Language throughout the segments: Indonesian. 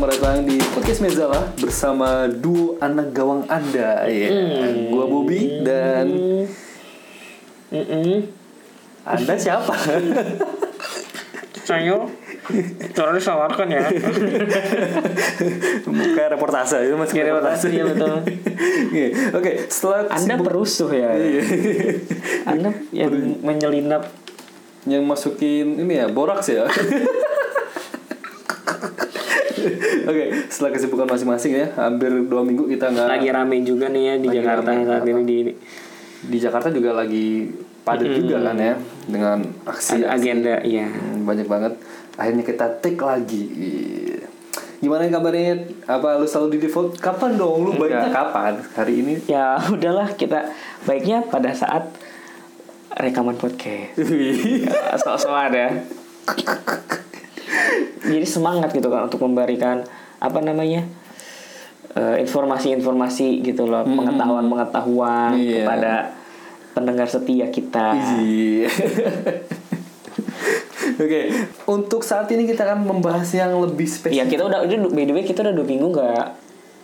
selamat datang di podcast Mezala bersama duo anak gawang Anda ya. Gua Bobby dan Mm-mm. Anda siapa? Saya Tolong disawarkan ya Bukan reportase itu masih Kayak reportase, iya, betul. Iya. Oke, setelah Anda sibuk- perusuh ya Iya. Anda yang menyelinap yang masukin ini ya boraks ya. Oke, setelah kesibukan masing-masing ya, hampir dua minggu kita nggak Lagi rame juga nih ya di Lagi Jakarta rame, saat ini di di Jakarta juga lagi padat juga kan ya dengan aksi ada agenda ya Hmm, banyak banget. Akhirnya kita take lagi. Gimana kabarnya? Apa lu selalu di default? Kapan dong? Lu baiknya kapan? Hari ini? Ya udahlah kita baiknya pada saat rekaman podcast. Ya, sok-sok ada jadi semangat gitu kan untuk memberikan apa namanya eh, informasi-informasi gitu loh pengetahuan-pengetahuan Iya. kepada pendengar setia kita Iya. Oke, untuk saat ini kita akan membahas yang lebih ya spesifik. kita udah udah by the way kita udah dua minggu nggak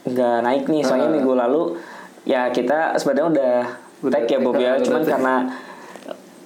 nggak naik nih soalnya Ah. minggu lalu ya kita sebenarnya udah, Udah tag ya Bob ya cuman karena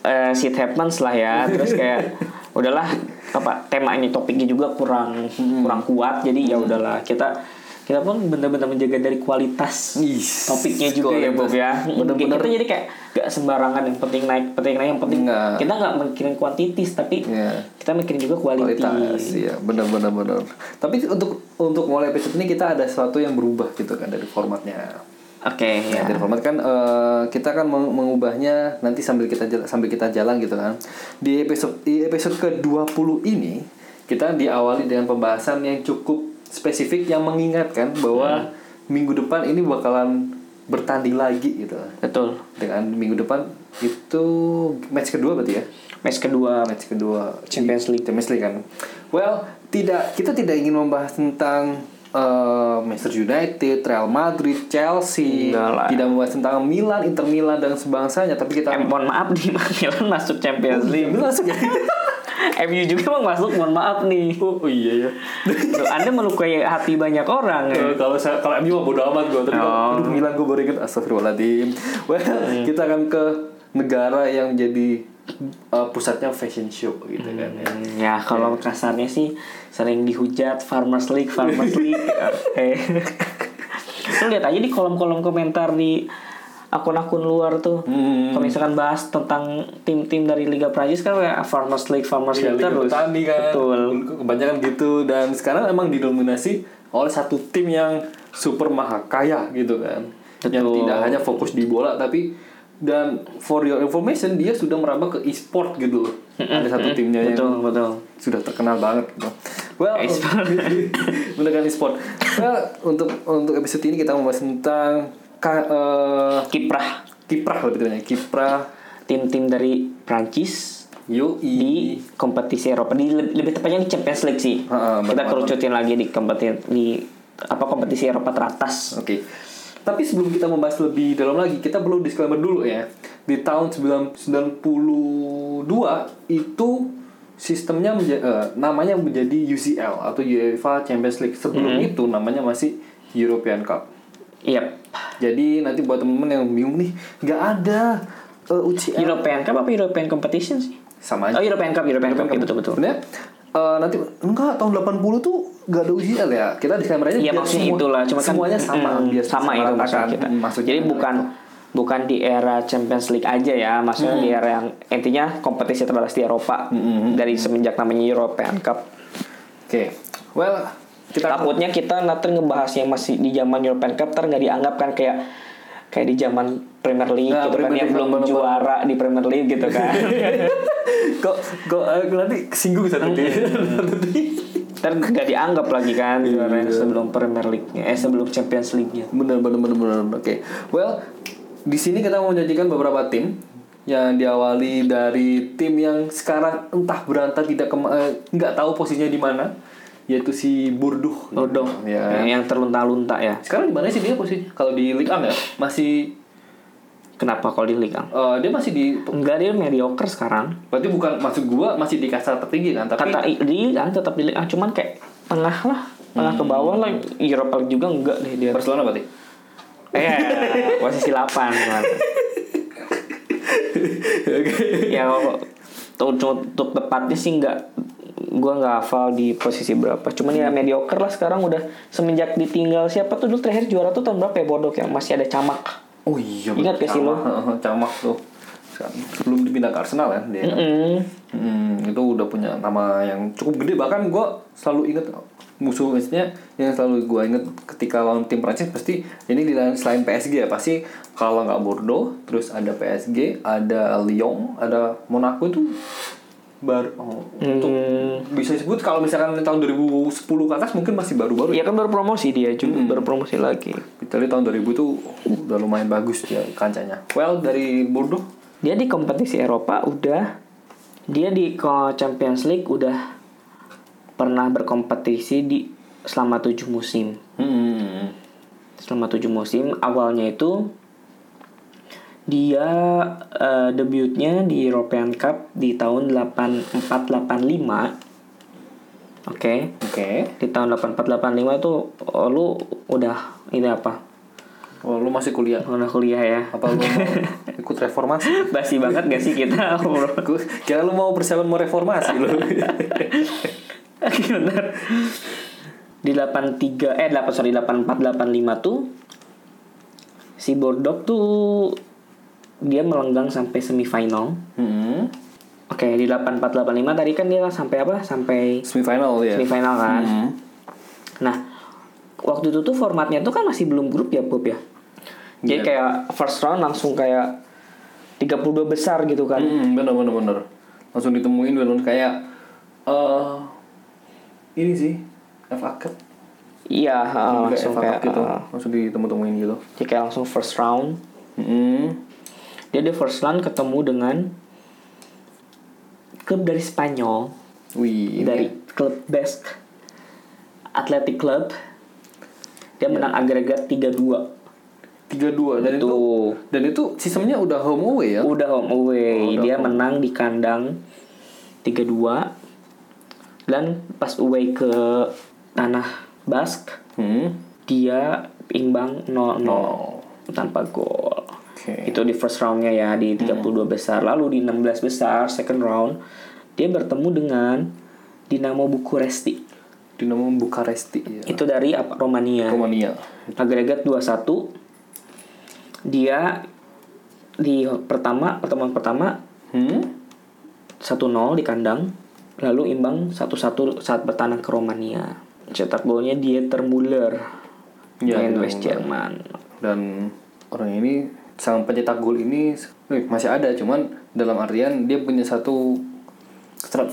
eh, shit happens lah ya terus kayak udahlah apa tema ini topiknya juga kurang Hmm. kurang kuat jadi ya udahlah kita kita pun benar-benar menjaga dari kualitas Ih, topiknya juga ya Bob ya Bener-bener. kita jadi kayak gak sembarangan yang penting naik penting naik yang penting Nggak. kita nggak mikirin kuantitas tapi Iya. kita mikirin juga kualitas iya benar benar benar tapi untuk untuk mulai episode ini kita ada sesuatu yang berubah gitu kan dari formatnya Oke, Ya, ya. dari format kan eh, kita kan meng- mengubahnya nanti sambil kita jala- sambil kita jalan gitu kan. Di episode di episode ke-20 ini kita diawali dengan pembahasan yang cukup spesifik yang mengingatkan bahwa minggu depan ini bakalan bertanding lagi gitu. Betul. Dengan minggu depan itu match kedua berarti ya. Match kedua Match kedua Champions League. Champions League kan. Well, tidak kita tidak ingin membahas tentang eh, Manchester United, Real Madrid, Chelsea, Enggak tidak membahas tentang Milan, Inter Milan dan sebangsanya, tapi kita Eh, mohon maaf nih Milan masuk Champions League. Langsung ya. MU juga mau masuk, mohon maaf nih. oh, oh iya ya. Anda melukai hati banyak orang Eh, ya. kalau saya kalau MU mah bodo amat gue, tapi Oh. Milan gue baru inget astagfirullahaladzim. Well, kita akan ke negara yang jadi eh, pusatnya fashion show gitu kan ya. Hmm, Ya kalau kasarnya sih sering dihujat Farmers League, Farmers League. Eh. Lu lihat aja di kolom-kolom komentar di akun-akun luar tuh. Hmm. Kalau misalkan bahas tentang tim-tim dari Liga Prancis kan kayak Farmers League, Farmers Iya, League terus. Petani kan. Betul. Kebanyakan gitu dan sekarang emang didominasi oleh satu tim yang super maha kaya gitu kan. Yang Betul. tidak hanya fokus di bola tapi dan for your information dia sudah merambah ke e-sport gitu loh. Ada satu timnya yang Betul, betul. sudah terkenal banget gitu. Well, E-sport. bener kan e-sport. Well, untuk untuk episode ini kita membahas tentang eh, Kiprah kiprah lebih tepatnya kiprah tim-tim dari Prancis Yoi. di kompetisi Eropa di lebih, tepatnya di Champions League sih. Ha, ha, Kita kerucutin lagi di kompetisi di apa kompetisi Eropa teratas. Oke. Tapi sebelum kita membahas lebih dalam lagi, kita perlu disclaimer dulu ya. Di tahun 1992 itu sistemnya menja- eh, namanya menjadi UCL atau UEFA Champions League. Sebelum itu namanya masih European Cup. Iya. Jadi nanti buat temen-temen yang bingung nih, nggak ada eh, UCL European Cup apa European Competition sih? sama aja. Oh European Cup, European, Cup, Iya, betul betul. Eh, nanti enggak tahun 80 tuh nggak ada UCL ya. Kita disclaimer aja Iya biar maksudnya semua- itulah, cuma kan semuanya sama, mm, biar sama itu maksud kita. Mm, maksudnya Jadi bukan bukan di era Champions League aja ya, maksudnya di era yang intinya kompetisi teratas di Eropa dari semenjak namanya European Cup. Oke. Well, kita Takutnya kita nanti ngebahas yang masih di zaman European Cup ntar nggak dianggap kan kayak kayak di zaman Premier League Nah, gitu kan Premier yang League, belum bener-bener. juara di Premier League gitu kan. kok kok eh, nanti kesinggung satu Ntar nggak dianggap lagi kan Iya. juara sebelum Premier League-nya, eh sebelum Champions League-nya. bener bener bener bener oke well di sini kita mau menjanjikan beberapa tim yang diawali dari tim yang sekarang entah berantak tidak eh, nggak tahu posisinya di mana yaitu si Burduh Bodoh. ya Yang terlunta-lunta ya. sekarang di mana sih dia posisi kalau di Ligue 1 ya masih Kenapa kalau di Liga? eh, dia masih di Enggak dia mediocre sekarang. berarti bukan maksud gua masih di kasta tertinggi kan tapi Kata di Liga tetap di Liga, cuman kayak tengah lah. Tengah ke bawah lah Europa League juga enggak deh dia. Barcelona berarti. Eh, posisi 8 ya untuk, untuk tepatnya sih nggak gue nggak hafal di posisi berapa cuman ya mediocre lah sekarang udah semenjak ditinggal siapa tuh dulu terakhir juara tuh tahun berapa ya Bodok yang masih ada camak Oh iya. Ingat gak sih lo? Camak, tuh. Sebelum dipindah ke Arsenal kan dia. kan? Mm-mm. Hmm, itu udah punya nama yang cukup gede bahkan gue selalu inget musuh maksudnya yang selalu gue inget ketika lawan tim Prancis pasti ini di lain selain PSG ya pasti kalau nggak Bordeaux terus ada PSG ada Lyon ada Monaco itu bar oh, untuk bisa disebut kalau misalkan tahun 2010 ke atas mungkin masih baru-baru Iya kan baru promosi dia juga baru promosi lagi. Italia tahun 2000 tuh udah lumayan bagus ya kancanya. Well dari Bordeaux dia di kompetisi Eropa udah. Dia di Champions League udah pernah berkompetisi di selama tujuh musim. Hmm. selama tujuh musim awalnya itu dia eh, debutnya di European Cup di tahun 8485 oke. Oke. Di tahun 8485 tuh oh, lu udah ini apa? Oh, lu masih kuliah? Udah kuliah ya? Apa lu mau ikut reformasi? Basi banget gak sih kita kira lu mau persiapan mau reformasi lu. bener di 83 eh 8 sorry 8485 tuh si Bordeaux tuh dia melenggang sampai semifinal hmm. Oke di 8485 tadi kan dia sampai apa? Sampai Semifinal ya. semifinal kan. Hmm. Nah waktu itu tuh formatnya tuh kan masih belum grup ya Bob ya. Jadi Iya. kayak first round langsung kayak 32 besar gitu kan. Hmm, bener bener bener. Langsung ditemuin dulu kayak eh ini sih FA Cup. Iya uh, langsung kayak Cup gitu. uh, langsung ditemu-temuin gitu. jadi kayak langsung first round. Hmm. Dia di first round ketemu dengan klub dari Spanyol Wih, dari klub Basque Athletic Club. Dia menang agregat 3-2. 3-2 dan itu Tuh. dan itu sistemnya udah home away ya. Udah home away. Oh, udah dia home. menang di kandang 3-2. Dan pas away ke tanah Basque, Hmm. dia imbang 0-0 Oh. tanpa gol. Oke. Itu di first roundnya ya di 32 besar. Lalu di 16 besar second round dia bertemu dengan Dinamo Bukuresti. Dinamo Bukaresti ya. Itu dari apa Romania. Romania. Agregat 2-1. Dia di pertama pertemuan pertama Hmm. 1-0 di kandang, lalu imbang 1-1 saat bertandang ke Romania. Cetak golnya Dieter Müller. Ya, main West. Jerman. dan orang ini sang pencetak gol ini eh, masih ada cuman dalam artian dia punya satu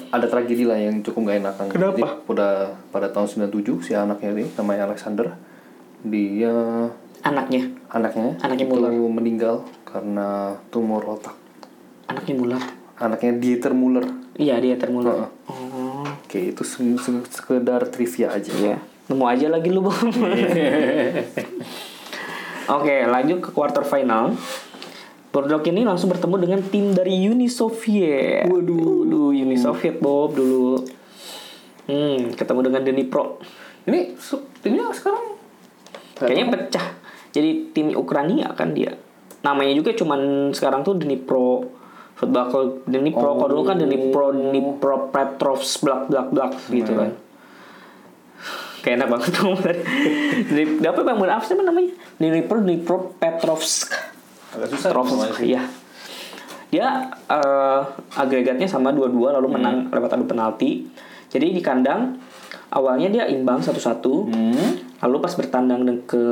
ada tragedi lah yang cukup gak enakan Kenapa? Jadi, pada pada tahun 97 si anaknya ini namanya Alexander dia Anaknya, anaknya Anaknya itu Muller. meninggal karena tumor otak anaknya Müller. anaknya Dieter Müller Iya, Dieter Müller. Heeh. Oh, oke itu se- se- sekedar trivia aja iya. Nemu aja lagi lu, Bang. Oke, lanjut ke quarter final. Bordeaux ini langsung bertemu dengan tim dari Uni Soviet. Waduh. Waduh, Uni Soviet Bob dulu. Hmm, ketemu dengan Dnipro. ini timnya sekarang Kayaknya pecah. Jadi tim Ukraina kan dia. Namanya juga cuman sekarang tuh Dnipro Football Club Dnipro. Kalau dulu kan Dnipro Dnipro Petrovsk blak blak blak gitu kan. Kayak enak banget ngomong tadi. Dnip- Apa bang? Apa sih namanya? Dnipro Dnipro Petrovsk. agak susah Petrovsk. Iya. Dia eh, agregatnya sama 2-2 lalu menang lewat adu penalti. Jadi di kandang awalnya dia imbang 1-1. Hmm. Lalu pas bertandang ke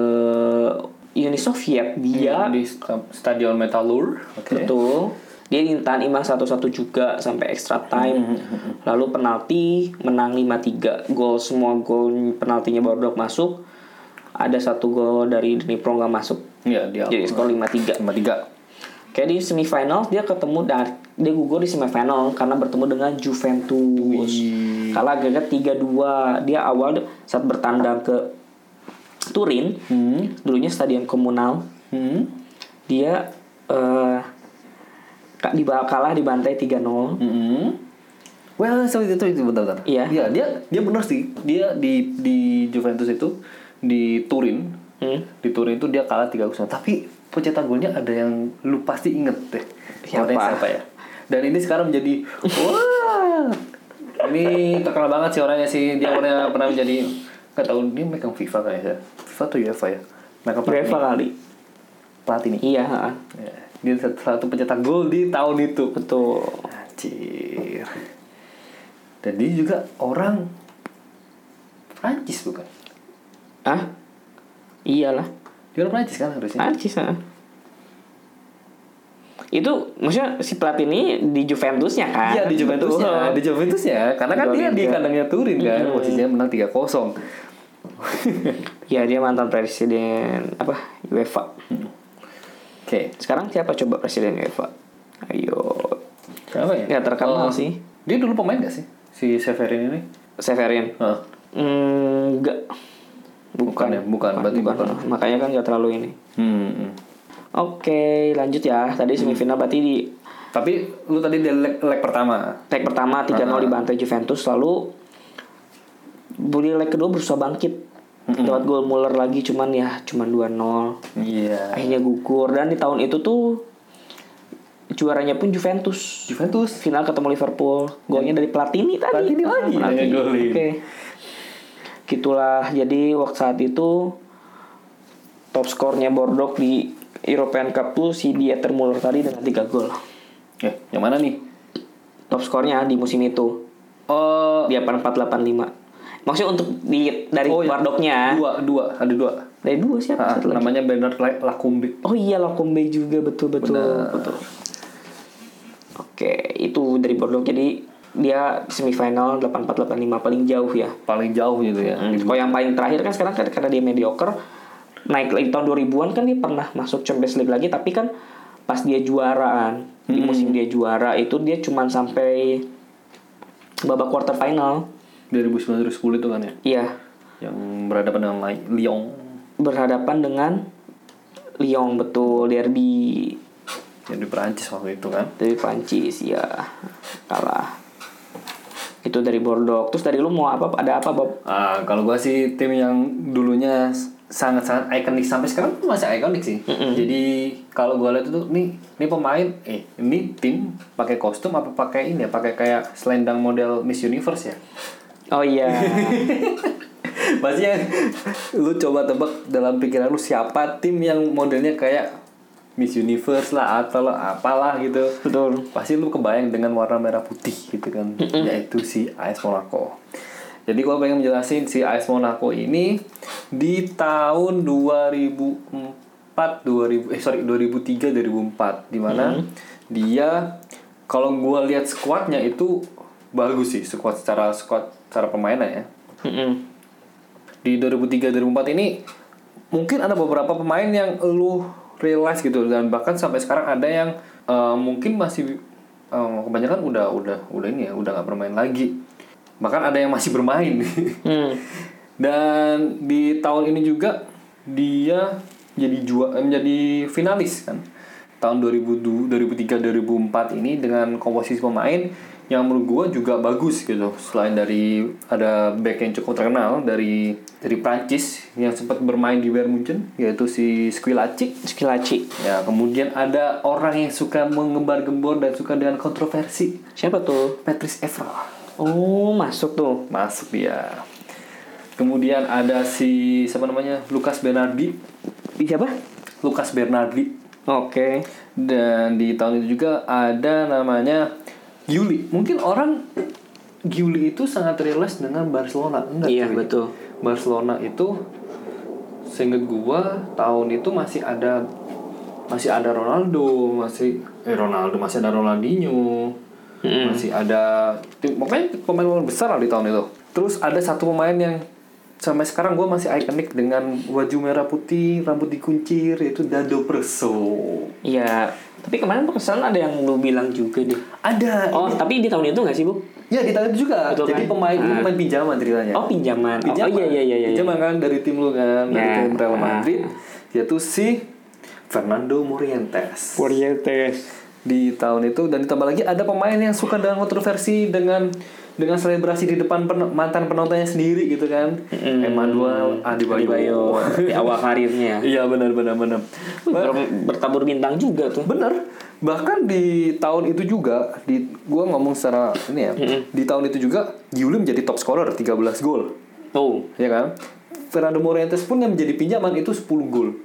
Uni Soviet dia di sta- stadion Metalur oke betul dia ditahan imbang satu-satu juga sampai extra time. Lalu penalti menang 5-3. Gol semua gol penaltinya Bordeaux masuk. Ada satu gol dari Dnipro nggak masuk. Iya, dia Jadi skor 5-3. sama tiga. Kayak di semifinal dia ketemu dan dia gugur di semifinal karena bertemu dengan Juventus. Wih. Kalah agregat 3-2. Dia awal saat bertandang ke Turin, Hmm. dulunya stadion komunal, Hmm. dia eh diba- kalah dibantai 3-0. Hmm. Well, so itu itu bentar-bentar. Iya. Iya, dia dia benar sih. Dia di di Juventus itu di Turin. Hmm. Di Turin itu dia kalah 3-0. Tapi pencetak golnya ada yang lu pasti inget deh. Siapa? Siapa ya? Dan ini sekarang menjadi wah. Ini terkenal banget sih orangnya sih. Dia orangnya pernah menjadi nggak tahu dia megang FIFA kayaknya. FIFA atau UEFA ya? Megang UEFA kali. pelatih nih. Iya. Ya, dia satu, satu pencetak gol di tahun itu. betul. Anjir. Dan dia juga orang Prancis bukan? Ah? Iyalah. Dia orang Prancis kan harusnya. Prancis, ha. Itu maksudnya si pelatih ini di Juventusnya kan? Iya di Juventusnya, di Juventusnya. Karena kan dia di kandangnya Turin kan, posisinya menang 3-0. Ya dia mantan presiden apa UEFA. Oke. Sekarang siapa coba presiden UEFA? Ayo. Siapa ya? Ya, terkenal Oh, sih. Dia dulu pemain gak sih? Si Severin ini? Severin. Hah. Hmm, enggak. Bukan ya? Bukan, berarti bukan. Makanya kan nggak terlalu ini. Hmm. Oke, lanjut ya. Tadi semifinal berarti di Tapi lu tadi di leg, leg pertama. leg pertama 3-0 dibantai Juventus lalu di leg kedua berusaha bangkit. Lewat gol Muller lagi cuman ya cuman 2-0. Iya. Akhirnya gugur dan di tahun itu tuh juaranya pun Juventus. Juventus. Final ketemu Liverpool. Golnya dari Platini tadi. Platini Ah, lagi Platini. yang golin. Oke. Gitulah. Jadi waktu saat itu top skornya Bordeaux di European Cup tuh si Dieter Muller tadi dengan 3 gol. Eh, yang mana nih? Top skornya di musim itu. Oh, Dia 4485. Maksudnya untuk di dari oh, iya. Bordeaux-nya. Dua, dua, ada dua. Dari dua siapa? Ah, Satu lagi. namanya Bernard La- Lacombe. Oh iya Lacombe juga betul betul Benar. betul. Oke, itu dari Bordeaux jadi dia semifinal 8485 paling jauh ya. Paling jauh gitu ya. Hmm. Kalau yang paling terakhir kan sekarang kan karena dia mediocre naik lagi tahun 2000-an kan dia pernah masuk Champions League lagi tapi kan pas dia juaraan di musim dia juara itu dia cuman sampai babak quarter final. 2009-2010 itu kan ya. Iya, Yang berhadapan dengan Lyon. berhadapan dengan Lyon betul derby Yang di Perancis waktu itu kan. dari Prancis ya kalah itu dari Bordeaux terus dari lu mau apa ada apa Bob Ah, kalau gua sih tim yang dulunya sangat-sangat ikonik sampai sekarang tuh masih ikonik sih. Jadi kalau gua lihat itu nih, ini pemain eh ini tim pakai kostum apa pakai ini ya, pakai kayak selendang model Miss Universe ya. Oh iya Maksudnya lu coba tebak dalam pikiran lu siapa tim yang modelnya kayak Miss Universe lah atau lah apalah gitu. betul Pasti lu kebayang dengan warna merah putih gitu kan. Yaitu si AS Monaco. Jadi gua pengen menjelasin si AS Monaco ini di tahun 2004 2000 eh sorry 2003 2004 di mana dia kalau gua lihat skuadnya itu bagus sih skuad secara skuad secara permainan ya. Mm-mm. di 2003 2004 ini mungkin ada beberapa pemain yang lu realize gitu. Dan bahkan sampai sekarang ada yang eh, mungkin masih eh, kebanyakan udah udah udah ini ya udah nggak bermain lagi. Bahkan ada yang masih bermain. Hmm. dan di tahun ini juga dia jadi juara menjadi finalis kan tahun 2002 2003 2004 ini dengan komposisi pemain yang menurut gua juga bagus gitu. Selain dari ada back yang cukup terkenal dari dari Prancis yang sempat bermain di Bayern Munchen yaitu si Squillaci. Skilaci ya kemudian ada orang yang suka mengembar-gembor dan suka dengan kontroversi. Siapa tuh? Patrice Evra. Oh masuk tuh. Masuk dia. Kemudian ada si siapa namanya? Lucas Bernardi. Di siapa? Lucas Bernardi oke. Dan di tahun itu juga ada namanya Giuli. Mungkin orang Giuli itu sangat realize dengan Barcelona. Enggak iya cuy? betul. Barcelona itu seinget gua tahun itu masih ada masih ada Ronaldo masih eh Ronaldo masih ada Ronaldinho Mm-mm. masih ada pokoknya pemain-pemain besar lah di tahun itu. Terus ada satu pemain yang sampai sekarang gue masih ikonik dengan baju merah putih rambut dikuncir yaitu Dado Preso iya tapi kemarin perasaan ada yang lu bilang juga deh ada oh tapi di tahun itu nggak sih bu ya di tahun itu juga Betul jadi kan? pemain ini Ah. pemain pinjaman ceritanya oh pinjaman, Pinjaman. oh iya iya iya iya Pinjaman kan dari tim lu kan, dari Ya. tim Real Ah. Madrid, yaitu si Fernando Morientes. Morientes di tahun itu dan ditambah lagi ada pemain yang suka dengan kontroversi dengan dengan selebrasi di depan pen- mantan penontonnya sendiri gitu kan. Emmanuel Adebayo, Adebayo. Di awal karirnya. iya benar benar benar. Ber- bertabur bintang juga tuh. bener bahkan di tahun itu juga di gua ngomong secara ini ya di tahun itu juga Giuli menjadi top scorer 13 gol. Tuh, ya kan? Fernando Morientes pun yang menjadi pinjaman itu 10 gol.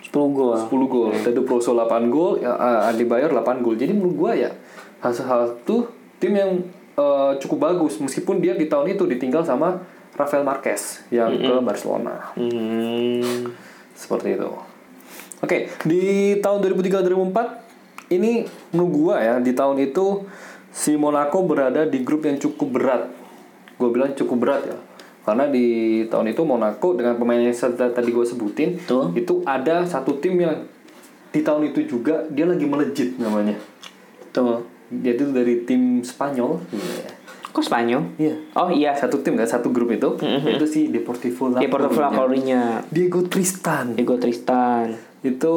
10 gol. 10 gol. Dado Proso 8 gol ya, Adebayor 8 gol. Jadi menurut gua ya hal-hal tuh tim yang uh, cukup bagus meskipun dia di tahun itu ditinggal sama Rafael Marquez yang ke Barcelona Hmm. seperti itu. Oke, di tahun 2003-2004 ini menurut gua ya di tahun itu si Monaco berada di grup yang cukup berat. Gue bilang cukup berat ya. Karena di tahun itu Monaco dengan pemain yang tadi gue sebutin Betul. itu ada satu tim yang di tahun itu juga dia lagi melejit namanya. Tuh. Dia itu dari tim Spanyol. Iya. Kok Spanyol? Iya. Oh iya. Satu tim kan, satu grup itu, itu si Deportivo La Deportivo La Coruña. Diego Tristan. Diego Tristan. itu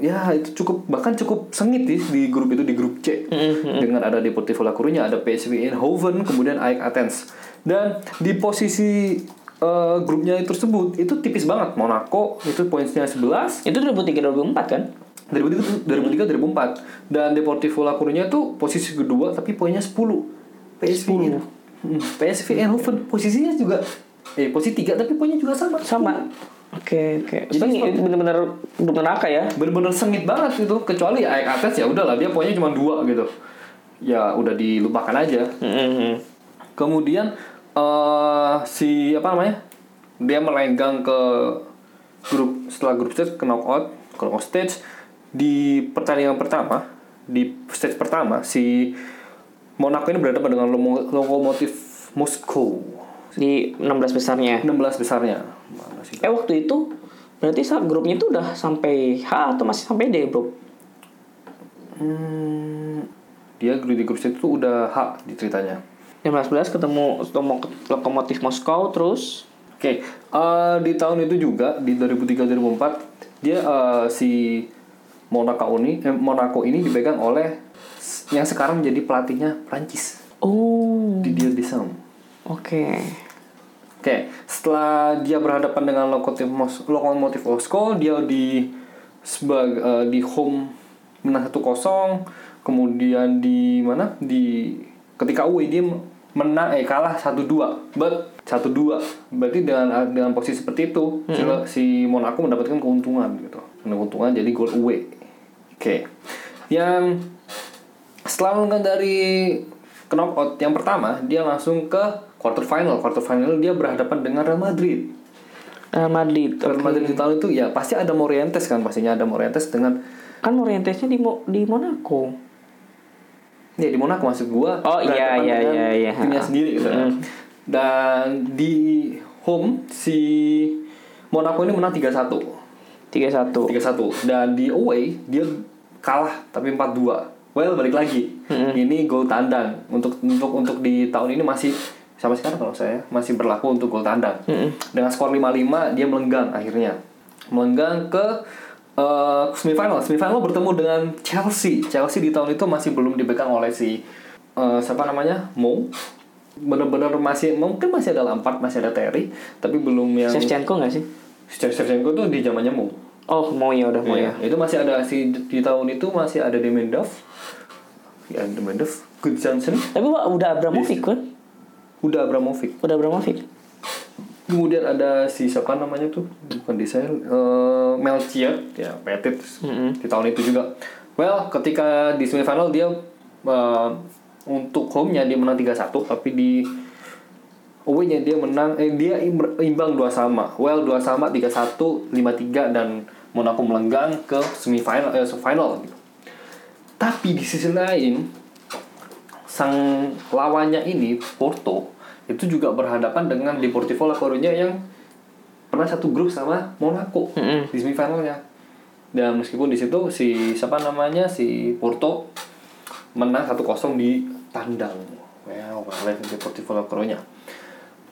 ya itu cukup bahkan cukup sengit sih di grup itu di grup C dengan ada Deportivo La Coruña ada PSV Eindhoven kemudian AEK Athens dan di posisi eh, grupnya tersebut itu tipis banget Monaco itu poinnya 11 Itu 2003 2004 kan? 2003 2004 dan Deportivo La Coruña itu posisi kedua tapi poinnya 10 PSV Hmm, PSV Eindhoven posisinya juga eh posisi 3 tapi poinnya juga sama. Sama. Oke, oke. Jadi Jadi seperti- bener-bener grup neraka ya. bener-bener sengit banget itu kecuali AEK Athens ya udahlah dia poinnya cuma dua gitu. Ya udah dilupakan aja. Hmm. kemudian eh si apa namanya dia melenggang ke grup setelah grup stage ke knockout ke knockout stage di pertandingan pertama di stage pertama si Monaco ini berhadapan dengan Lokomotif Moskow Di 16 besarnya. 16 besarnya? Eh waktu itu berarti saat grupnya itu udah sampai H atau masih sampai D, Bro? Hmm, dia di grup stage itu udah hak di ceritanya 15 ketemu Lomo- Lokomotif Moskow terus Oke, eh, di tahun itu juga di 2003-2004 dia eh, si Monaco ini eh, Monaco ini dipegang oleh yang sekarang menjadi pelatihnya Prancis Oh, Didier Deschamps. oke. Oke, setelah dia berhadapan dengan Lokomotif Mos Lokomotif Moskow, dia di sebagai eh, di home menang 1-0, kemudian di mana? Di ketika away dia menang eh kalah 1-2. But 1-2. Berarti dengan dengan posisi seperti itu, si- si Monaco mendapatkan keuntungan gitu. Keuntungan jadi gol away. Oke. Yang setelah menang dari knockout yang pertama, dia langsung ke quarter final. Quarter final dia berhadapan dengan Real Madrid. Real Madrid. Real oke. Madrid di tahun itu ya pasti ada Morientes kan, pastinya ada Morientes dengan Kan Morientesnya di Mo- di Monaco. ya di Monaco maksud gua. Oh, iya, iya, iya, iya. Timnya sendiri gitu. Mm. Dan di home si Monaco ini menang 3-1. 3-1. 3-1 dan di away dia kalah tapi 4-2. Well balik lagi. Ini gol tandang untuk untuk untuk di tahun ini masih sampai sekarang kalau saya masih berlaku untuk gol tandang. Dengan skor 5-5 dia melenggang akhirnya. Melenggang ke eh, semifinal. Semifinal bertemu dengan Chelsea. Chelsea di tahun itu masih belum dipegang oleh si eh, siapa namanya? Mo. Bener-bener masih mungkin masih ada Lampard, masih ada Terry, tapi belum yang Shevchenko nggak sih? Shevchenko tuh di zamannya Mo. Oh, mau ya udah mau Iya, ya. itu masih ada si di tahun itu masih ada Demendov. Ya, Demendov, Good Johnson, Tapi Wak, udah Abramovich kan? udah Abramovich. Udah Abramovich. Kemudian ada si siapa namanya tuh? Bukan desain eh Melchior, ya Petit di tahun itu juga. Well, ketika di semifinal dia eh, untuk home-nya dia menang 3-1 tapi di away-nya dia menang eh dia im- imbang dua sama. Well, dua sama 3-1, 5-3 dan Monaco melenggang ke semifinal eh final gitu. Tapi di sisi lain sang lawannya ini Porto itu juga berhadapan dengan Deportivo La Coruña yang pernah satu grup sama Monaco Mm-mm. di semifinalnya. Dan meskipun di situ si siapa namanya si Porto menang 1-0 di tandang. Wow, oleh Deportivo La Coruña.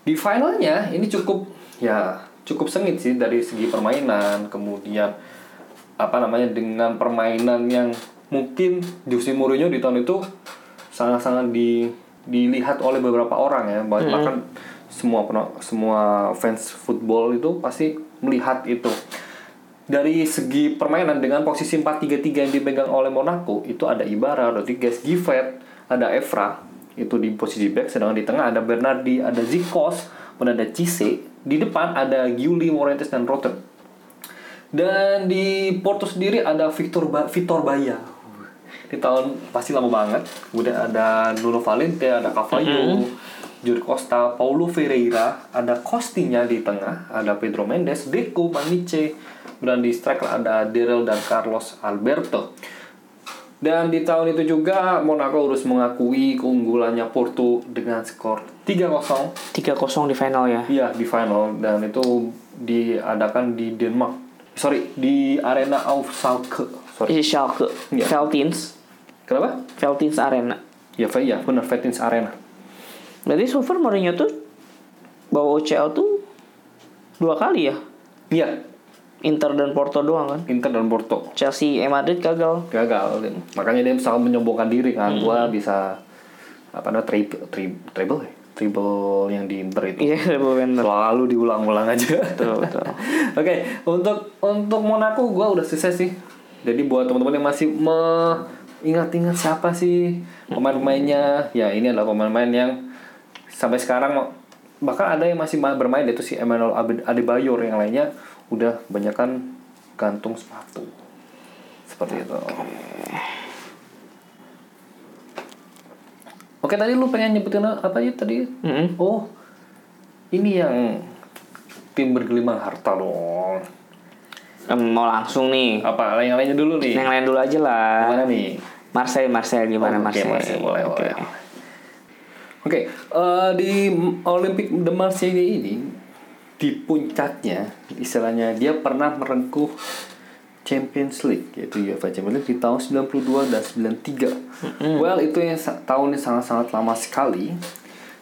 Di finalnya ini cukup ya cukup sengit sih dari segi permainan, kemudian apa namanya dengan permainan yang mungkin Jose Mourinho di tahun itu sangat-sangat di dilihat oleh beberapa orang ya. Bahkan bahkan semua peno- semua fans football itu pasti melihat itu. Dari segi permainan dengan posisi 4-3-3 yang dipegang oleh Monaco itu ada Ibarra, Rodriguez, Givet, ada Evra itu di posisi back sedangkan di tengah ada Bernardi, ada Zikos, kemudian ada Cisse, di depan ada Giuli, Morientes dan Rotten. Dan di Porto sendiri ada Victor ba Vitor Baya. Di tahun pasti lama banget. Kemudian ada Nuno Valente, ada Cavallo, Juri Costa, Paulo Ferreira, ada Costinya di tengah, ada Pedro Mendes, Deco, Maniche, kemudian di striker ada Daryl dan Carlos Alberto. Dan di tahun itu juga Monaco harus mengakui keunggulannya Porto dengan skor 3-0 3-0 di final ya. Iya di final dan itu diadakan di Denmark. Sorry di arena auf Schalke. Sorry. Isi Schalke, Iya. Veltins, Kenapa? Veltins Arena. Ya, ya benar Vetins Arena. Berarti so far Mourinho tuh bawa UCL tuh dua kali ya. Iya, Inter dan Porto doang kan. Inter dan Porto Chelsea, eh Madrid gagal. gagal. Makanya dia sangat menyombongkan diri kan. Gua bisa apa namanya triple triple treble ya? Triple yang di Inter itu. Iya, bener. Selalu diulang-ulang aja. Betul, betul. Oke, untuk untuk Monaco gua udah selesai sih. Jadi buat teman-teman yang masih mengingat-ingat siapa sih pemain-pemainnya, ya ini adalah pemain-pemain yang sampai sekarang bahkan ada yang masih ma- bermain itu si Emmanuel Adebayor yang lainnya udah kebanyakan gantung sepatu. Seperti itu. Oke, tadi lu pengen nyebutin apa ya tadi? Mm-mm. Oh, ini yang tim bergelimang harta dong. Em, mau langsung nih. Apa yang lainnya dulu nih? Yang lain dulu aja lah. Gimana nih? Marseille, Marseille gimana Oh, Oke, Marseille? Marseille, boleh, Oke. boleh. Oke, eh, di Olympic de Marseille ini di puncaknya istilahnya dia pernah merengkuh Champions League yaitu UEFA Champions League di tahun 92 dan 93. Well, itu yang sa- tahun yang sangat-sangat lama sekali.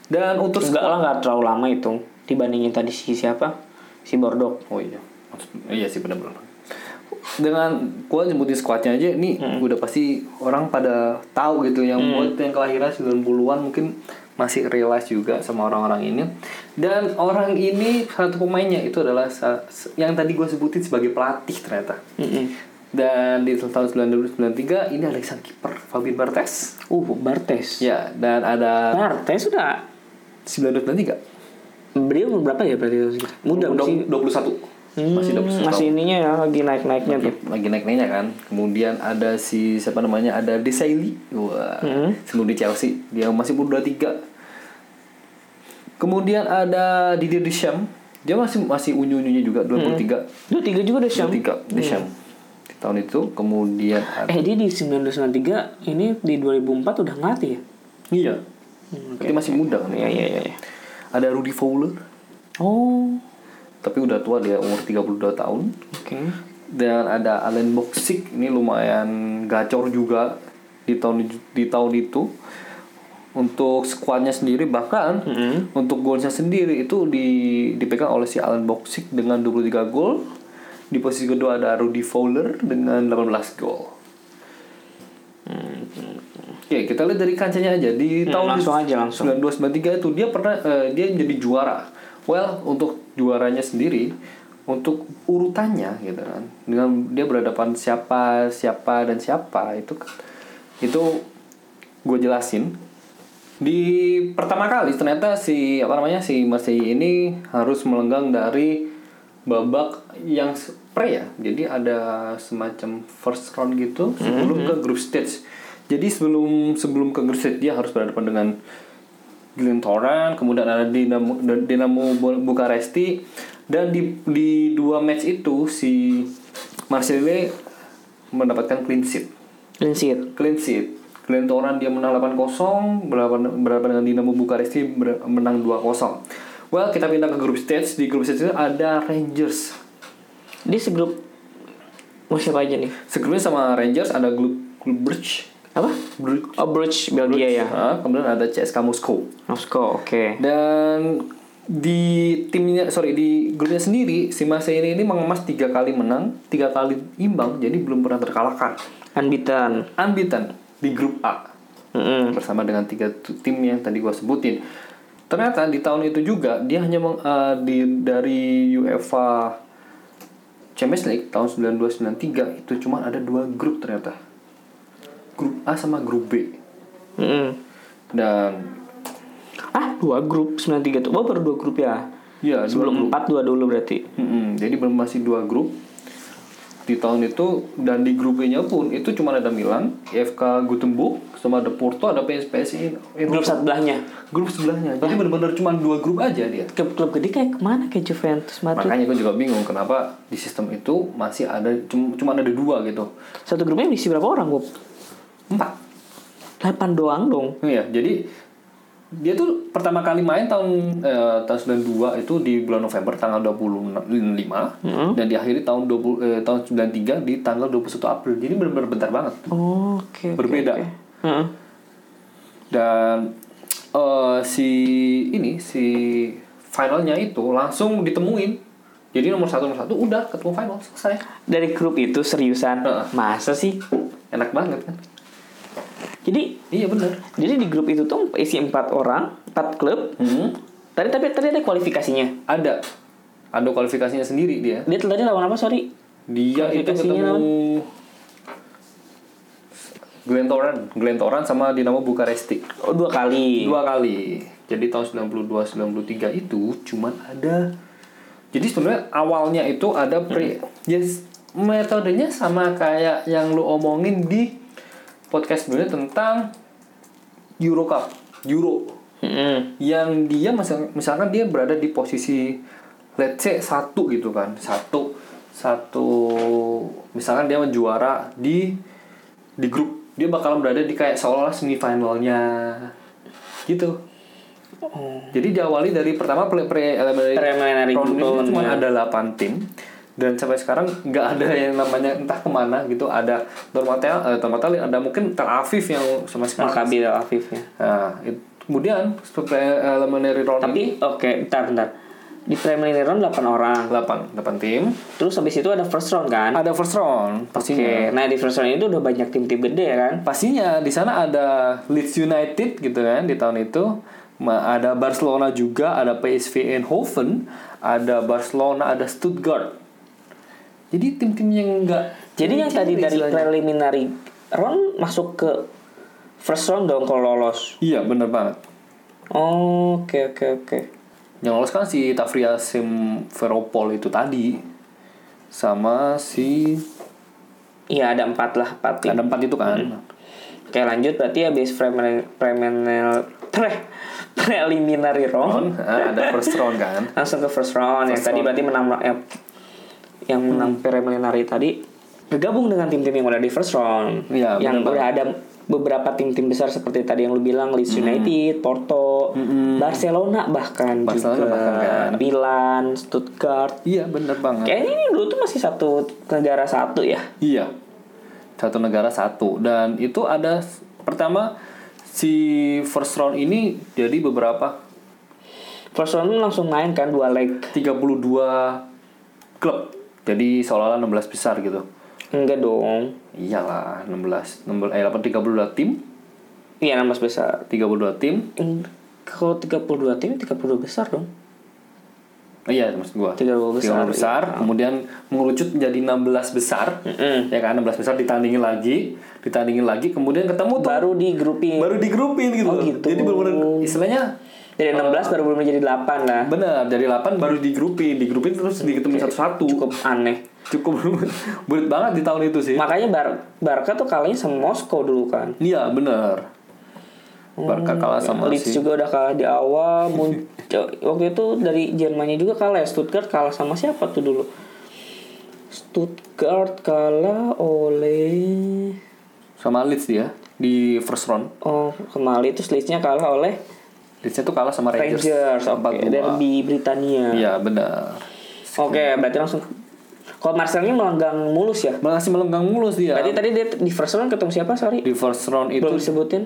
Dan untuk Enggak lah nggak terlalu lama itu dibandingin tadi si siapa? Si Bordeaux. Oh iya. Maksud- iya sih benar-benar. Dengan gua nyebutin squadnya aja nih udah pasti orang pada tahu gitu yang buat yang kelahiran 90-an mungkin masih realize juga sama orang-orang ini. Dan orang ini satu pemainnya itu adalah yang tadi gue sebutin sebagai pelatih ternyata. Dan di tahun 1993 ini ada sang kiper Fabien Barthez. Uh, Bartes. Ya, dan ada Bartes sudah 1993. beliau berapa ya berarti? Muda Udah masih 21. Masih 21 masih ininya ya lagi naik-naiknya tuh. lagi naik-naiknya kan. Kemudian ada si siapa namanya? Ada Desailly. Wah. Hmm. Sebelum di Chelsea, dia masih umur 23. Kemudian ada Didier Deschamps. Dia masih masih unyu-unyunya juga 23. Dua tiga juga deh Syam. 23 Deschamps. Di tahun itu kemudian ada Eh dia di 1993 ini di 2004 udah ngelatih ya? Iya. Berarti masih muda kan. Iya iya iya. iya. Ada Rudy Fowler. Oh, Tapi udah tua dia umur 32 tahun. oke. dan ada Alan Boxic ini lumayan gacor juga di tahun di tahun itu untuk skuadnya sendiri bahkan Mm-hmm. untuk golnya sendiri itu di dipegang oleh si Alan Boxic dengan 23 gol di posisi kedua ada Rudy Fowler dengan 18 gol Oke, kita lihat dari kancanya aja di Hmm, tahun langsung aja, langsung. 9293 itu dia pernah eh, dia jadi juara. Well, untuk juaranya sendiri untuk urutannya gitu kan. Dengan dia berhadapan siapa, siapa dan siapa itu itu gue jelasin. Di pertama kali ternyata si apa namanya si Marseille ini harus melenggang dari babak yang pre ya. Jadi ada semacam first round gitu sebelum ke group stage. Jadi sebelum sebelum ke group stage dia harus berhadapan dengan Glentoran, kemudian ada Dinamo Dinamo Bu- Bukaresti dan di di dua match itu si Marseille mendapatkan clean sheet. Clean sheet. Clean sheet. Glentoran dia menang 8-0, berhadapan berhadapan dengan Dinamo Bukaresti menang 2-0. Well, kita pindah ke grup stage. Di grup stage itu ada Rangers. Dia segrup mau siapa aja nih? Segrupnya sama Rangers ada grup Bruges. Apa? Bruges. Oh, Bruges Belgia ya. Ah, kemudian ada CSKA Moskow. Moskow, oke. Dan di timnya sorry di grupnya sendiri si Marseille ini mengemas tiga kali menang tiga kali imbang jadi belum pernah terkalahkan Unbeaten. unbeaten di grup A Mm-mm. bersama dengan tiga tim yang tadi gua sebutin ternyata di tahun itu juga dia hanya meng- eh, di dari UEFA Champions League tahun 92-93 itu cuma ada dua grup ternyata grup A sama grup B Mm-mm. dan Ah, dua grup 93 tuh. Oh, baru dua grup ya. ya dua Sebelum empat dua dulu berarti. Mm-mm, jadi belum masih dua grup di tahun itu dan di grup B-nya pun itu cuma ada Milan, IFK Gothenburg, sama ada Porto, ada PSPSI, Grup sebelahnya. grup sebelahnya. Jadi benar-benar cuma dua grup aja dia. Klub-klub gede kayak ke mana kayak Juventus Madrid. Makanya gue juga bingung kenapa di sistem itu masih ada cuma, ada dua gitu. Satu grupnya berisi berapa orang, Bob? Empat. 8 doang dong. Iya, jadi dia tuh pertama kali main tahun eh, tahun 92 itu di bulan November tanggal 25 dan diakhiri tahun 20 eh, tahun 93 di tanggal 21 April. Jadi benar-benar bentar banget. Oh, oke. oke, Berbeda. oke. Heeh. Dan eh, si ini si finalnya itu langsung ditemuin. Jadi nomor satu nomor satu udah ketemu final selesai. Dari grup itu seriusan. Heeh. Masa sih? Enak banget kan? Jadi Iya bener. jadi di grup itu tuh isi empat orang, empat klub. Hmm. Tadi tapi tadi ada kualifikasinya. Ada ada kualifikasinya sendiri dia. Dia tadi lawan apa, sorry? Dia itu ketemu Glentoran, Glentoran sama Dinamo Bukaresti. Oh, dua kali. Dua kali. Jadi tahun 92 93 itu cuman ada Jadi sebenarnya awalnya itu ada pre yes, metodenya sama kayak yang lu omongin di podcast sebelumnya tentang Euro Cup, Euro. Mm-mm. yang dia misal- misalkan dia berada di posisi let's say satu gitu kan. Satu satu misalkan dia juara di di grup. Dia bakalan berada di kayak seolah semifinalnya. Gitu. Jadi diawali dari pertama pre pre Preliminary round ini round, cuma ya. ada 8 tim dan sampai sekarang nggak ada yang namanya entah ke mana gitu ada Dormatel eh, Dormatel ada mungkin Tel Aviv yang sama sekarang Maccabi Tel Aviv ya. Nah, it- kemudian preliminary round ini Tapi oke, bentar bentar. Di preliminary round 8 orang. 8, 8 tim. Terus habis itu ada first round kan? Ada first round pastinya. nah di first round itu udah banyak tim-tim gede ya kan? Pastinya di sana ada Leeds United gitu kan di tahun itu. Ada Barcelona juga, ada PSV Eindhoven, ada Barcelona, ada Stuttgart. Jadi tim-tim yang enggak Jadi yang tadi dari preliminary round masuk ke first round dong kalau lolos. Iya, bener banget. Oh, Oke oke oke. Yang lolos kan si Tafria Simferopol itu tadi sama si Iya ada empat lah empat ada empat itu kan. Oke lanjut berarti habis preliminary preliminary pre, preliminary round Round, ah, ada first round kan. langsung ke first round yang First tadi round. berarti menang yang, yang menang preliminary tadi bergabung dengan tim-tim yang udah di first round Iya, yang bener udah ada beberapa tim-tim besar seperti tadi yang lu bilang Leeds United, Porto, Barcelona bahkan Barcelona juga bahkan kan. Milan, Stuttgart. Iya, bener banget. Kayaknya ini dulu tuh masih satu negara satu ya. Iya. Satu negara satu dan itu ada pertama si first round ini jadi beberapa First round langsung main kan dua leg. 32 klub. Jadi seolah-olah 16 besar gitu. Enggak dong. Iyalah, 16 16 eh 8 32 tim, Iya 16 besar. 32 tim. Hmm, Kalau 32 tim 32 besar dong. Oh, iya, maksud gua. 32 besar, 32 besar, iya. kemudian mengerucut menjadi 16 besar. Mm-mm. Ya kan, 16 besar ditandingin lagi, ditandingin lagi, kemudian ketemu tuh Baru di grupin. baru digrupin gitu. Oh, gitu. Jadi benar-benar istilahnya Dari 16 baru belum menjadi 8 lah. Benar, dari 8 baru digrupin, digrupin terus diketemuin satu-satu. Cukup aneh. cukup berat banget di tahun itu sih. Makanya Bar Barca tuh kalahnya sama Moskow dulu kan. Iya, benar. Barca kalah sama Leeds si juga udah kalah di awal. Mun- Waktu itu dari Jermannya juga kalah ya. Stuttgart kalah sama siapa tuh dulu? Stuttgart kalah oleh sama Leeds dia di first round. oh kembali terus Leedsnya kalah oleh Leedsnya tuh kalah sama Rangers. Rangers. Oke, 4-2. derby Britania. Iya, benar. Oke, berarti langsung kalau Marcelnya melenggang mulus ya. Masih melenggang mulus dia. Berarti tadi dia di first round ketemu siapa? Sorry. di first round itu Belum disebutin.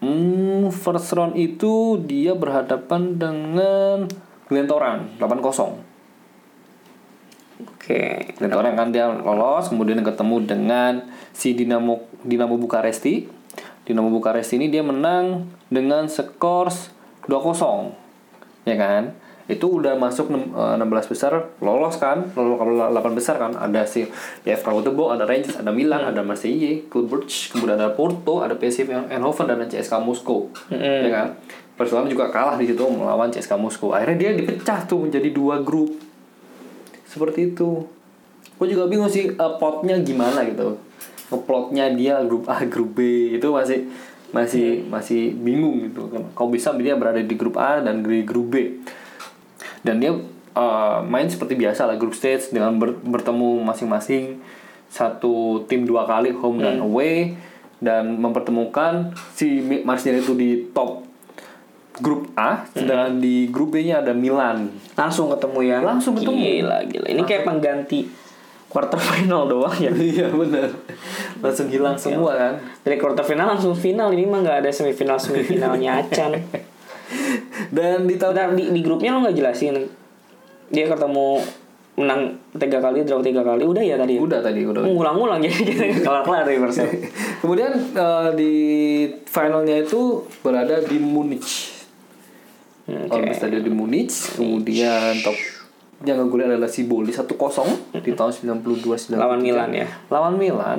Hmm, first round itu dia berhadapan dengan Glentoran 8-0. Oke. Glentoran kan dia lolos, kemudian ketemu dengan si Dinamo Dinamo Bukaresti. Dinamo Bukaresti ini dia menang dengan skor 2-0. Ya kan? Itu udah masuk nem- eh, 16 besar, lolos kan? Lolos kalau 8 besar kan ada si PSV Göteborg, ada Rangers, ada Milan, ada Marseille, Club Brugge, kemudian ada Porto, ada PSV Eindhoven dan ada CSKA Moskow. Ya kan? Barcelona juga kalah di situ melawan CSKA Moskow. Akhirnya dia dipecah tuh menjadi dua grup seperti itu gue juga bingung sih eh, plotnya gimana gitu ngeplotnya dia grup A grup B. Itu masih masih masih bingung gitu. Kau bisa dia berada di grup A dan di grup B. Dan dia eh, main seperti biasa lah grup stage dengan ber- bertemu masing-masing. Satu tim dua kali home dan away. Dan mempertemukan si Martial itu di top grup A sedangkan di grup B-nya ada Milan. Langsung ketemu ya. Langsung ketemu. Gila, gila. Ini kayak pengganti quarter final doang ya. Iya benar. Langsung hilang semua kan. Dari quarter final langsung final. Ini mah nggak ada semifinal semifinalnya acan. Dan di tahun Bentar, di, di grupnya lo nggak jelasin. Dia ketemu menang tiga kali, draw tiga kali. Udah ya tadi. ya? udah tadi udah. Ngulang-ngulang jadi kita kelar kelar dari Persib. Kemudian eh, di finalnya itu berada di Munich. Oke. Olympic Stadium di Munich. Kemudian top yang ngegolin adalah si Boli 1-0 di tahun 92 93. Lawan Milan ya. Lawan Milan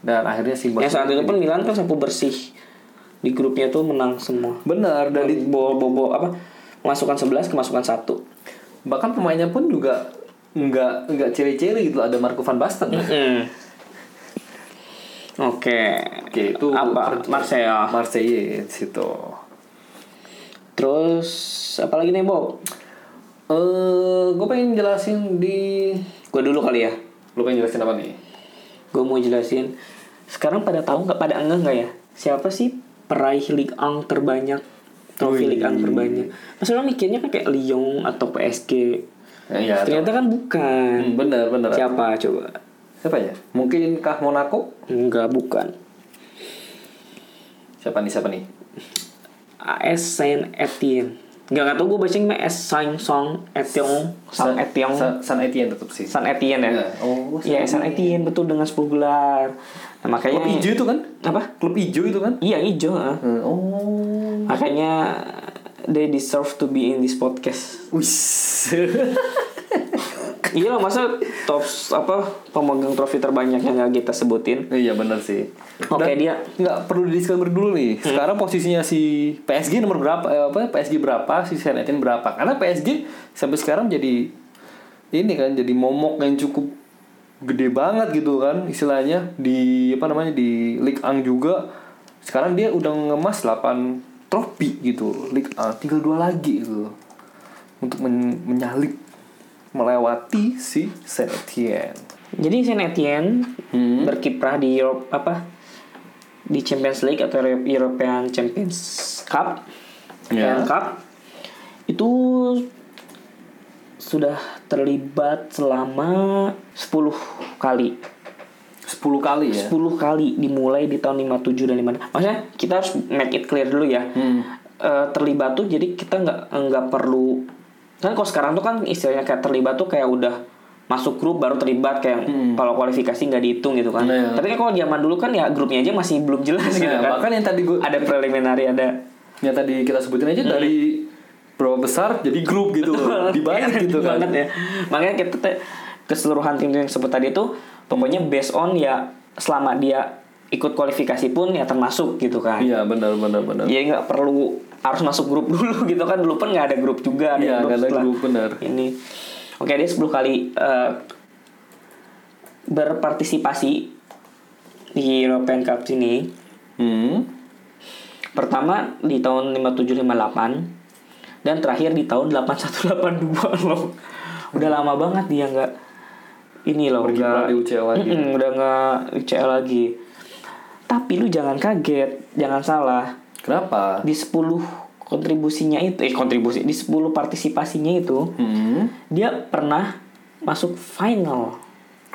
dan akhirnya si Yang saat itu pun Milan kan sapu bersih di grupnya tuh menang semua. benar dan di- Bobo bobo apa? Kemasukan 11, kemasukan satu. bahkan pemainnya pun juga nggak nggak ciri-ciri gitu ada Marco van Basten. Hmm. Oke. Oke, itu apa? Marseille. Marseille situ. Terus apa lagi nih, Bob? Eh, gue pengen jelasin di Gue dulu kali ya. Lu pengen jelasin apa nih? Gue mau jelasin. Sekarang pada tahu nggak pada enggak nggak ya? Siapa sih peraih Ligue 1 terbanyak? Trofi. Ligue 1 terbanyak. Maksudnya mikirnya kan kayak Lyon atau PSG. Ya, iya. Ternyata kan bukan. Hmm, bener bener. Siapa coba? Siapa ya? Mungkinkah Monaco? Enggak, bukan. Siapa nih? Siapa nih? AS Saint Etienne. Nggak tahu gue bacanya mah S Saint Song Etienne, Saint San- Etienne, San, San Etienne tetap sih. Saint Etienne ya. Iya. Oh, Iya, Saint Etienne betul dengan 10 gelar. Nah, makanya Klub hijau itu kan? apa? Klub hijau itu kan? Iya, hijau. Hmm, Oh. Makanya they deserve to be in this podcast. Wis. iya masa top apa pemegang trofi terbanyak yang nggak kita sebutin. iya bener sih. Oke, Dan dia nggak perlu di disclaimer dulu nih. Sekarang posisinya si PSG nomor berapa? Eh, apa? PSG berapa? Si Saint Etienne berapa? Karena PSG sampai sekarang jadi ini kan jadi momok yang cukup gede banget gitu kan istilahnya di apa namanya di Ligue 1 juga sekarang dia udah ngemas 8 trofi gitu Ligue 1 tinggal dua lagi gitu untuk men- menyalip melewati si Saint Etienne. Jadi Saint Etienne Hmm. berkiprah di Europe apa? Di Champions League atau Euro- European Champions Cup, Ya. European Cup. Itu sudah terlibat selama 10 kali. 10 kali ya? 10 kali dimulai di tahun 57 dan 56 maksudnya kita harus make it clear dulu ya. Hmm. Eh, terlibat tuh jadi kita nggak nggak perlu kan kalau sekarang tuh kan istilahnya kayak terlibat tuh kayak udah masuk grup baru terlibat kayak kalau kualifikasi nggak dihitung gitu kan. Nah, tapi kan kalau zaman dulu kan ya grupnya aja masih belum jelas gitu Nah, kan. bahkan yang tadi gue ada preliminary ada yang tadi kita sebutin aja dari berapa besar jadi grup gitu. Loh dibalik gitu kan. banget ya. Makanya kita keseluruhan tim yang sebut tadi tuh pokoknya based on ya selama dia ikut kualifikasi pun ya termasuk gitu kan. Iya benar benar benar. Jadi nggak perlu harus masuk grup dulu gitu kan. Dulu pun nggak ada grup juga Iya, nggak ada grup, benar. ini. Oke dia 10 kali eh, berpartisipasi di European Cup ini. Hmm. pertama di tahun 5758 dan terakhir di tahun 8182 loh. Udah lama banget dia nggak ini loh nggak- di UCL lagi. Mm-mm, udah nggak UCL lagi tapi lu jangan kaget jangan salah. Kenapa? Di 10 kontribusinya itu eh kontribusi di 10 partisipasinya itu hmm. dia pernah masuk final.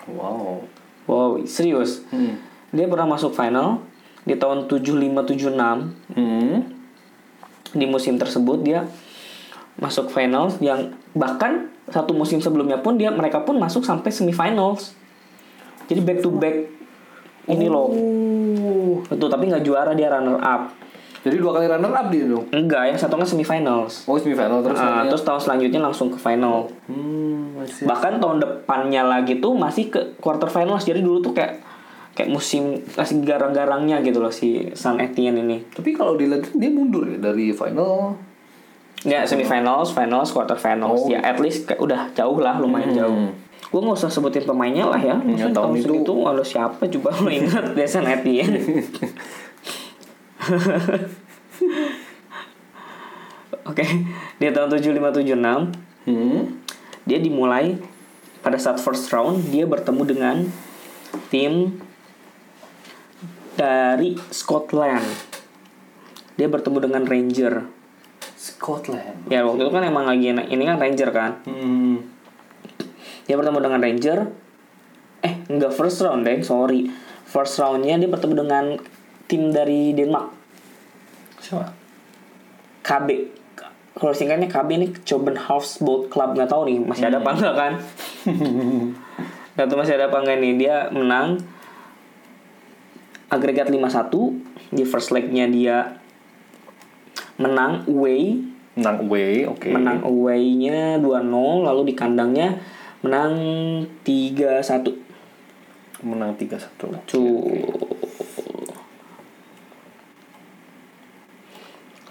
Wow. Wow serius. Hmm. dia pernah masuk final di tahun 7576 Hmm. di musim tersebut dia masuk finals yang bahkan satu musim sebelumnya pun dia mereka pun masuk sampai semifinals. Jadi back to back ini loh Oh. betul tapi nggak juara dia runner up Jadi dua kali runner up dia dong. enggak yang satu kan semifinals Oh semifinal terus. Namanya- terus tahun selanjutnya langsung ke final Hmm, masih. bahkan tahun depannya lagi tuh masih ke quarter finals jadi dulu tuh kayak kayak musim kasih garang-garangnya gitu loh si San Etienne ini Tapi kalau dilihat dia mundur ya dari final. ya semifinals finals quarter finals Oh. ya at least kayak udah jauh lah lumayan Hmm. jauh gue nggak usah sebutin pemainnya lah ya Ya, Maksudnya tahun tahun itu- itu ada siapa coba lo ingat dia San Etienne Oke, di tahun 7576 Hmm. dia dimulai pada saat first round dia bertemu dengan tim dari Scotland. Dia bertemu dengan Ranger. Scotland. Ya waktu itu kan emang lagi enak- ini kan Ranger kan. Hmm. Dia bertemu dengan Ranger. Eh enggak first round deh, sorry. First roundnya dia bertemu dengan tim dari Denmark. Siapa? KB. Kalau singkatnya KB ini Copenhagen Boat Club nggak tahu nih masih ada apa enggak kan? Nggak tahu masih ada apa enggak nih dia menang agregat 5-1 di first legnya dia menang away Menang away, oke. menang away-nya 2-0 lalu di kandangnya menang 3-1 Menang 3-1. Tuh.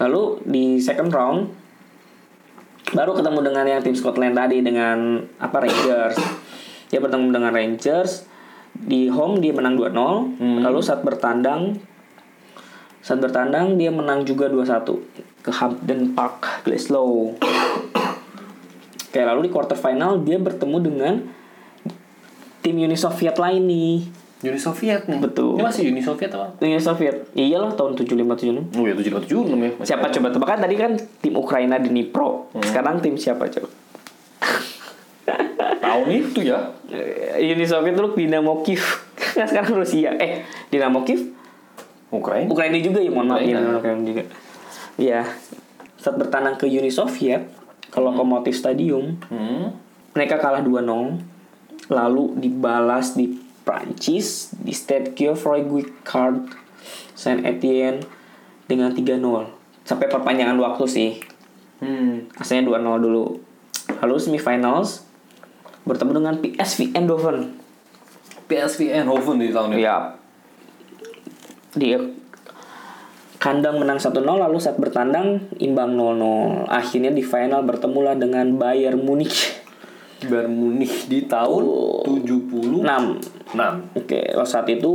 Lalu di second round baru ketemu dengan yang tim Scotland tadi dengan apa Rangers. Dia bertemu dengan Rangers di home dia menang 2-0. Lalu saat bertandang saat bertandang dia menang juga 2-1 ke Hampden Park Glasgow. Oke, lalu di quarter final dia bertemu dengan tim Uni Soviet lain nih. Uni Soviet nih. Betul. Ini masih Uni Soviet apa? Uni Soviet. Iyalah tahun 75 76. Oh ya 7576 ya. Masih Siapa coba tebak kan tadi kan tim Ukraina Dnipro. Sekarang tim siapa coba? Tahun itu ya. Eh, Uni Soviet dulu Dinamo Kiev. Kan sekarang Rusia. Eh, Dinamo Kiev Ukraina. Ukraina juga ya, mohon maaf Ukraina. Ukraina juga. Iya. Saat bertandang ke Uni Soviet ke Lokomotiv Stadium, Hmm. mereka kalah 2-0. Lalu dibalas di Prancis di Stade Geoffroy Guichard Saint Etienne dengan 3-0. Sampai perpanjangan waktu sih. Hmm. Aslinya 2-0 dulu. Lalu semifinals bertemu dengan PSV Eindhoven. PSV Eindhoven di tahun itu. Ya. Dia kandang menang 1-0 lalu saat bertandang imbang 0-0. Akhirnya di final bertemulah dengan Bayern Munich Bayern Munich di tahun 76. 6. Oke, kalau saat itu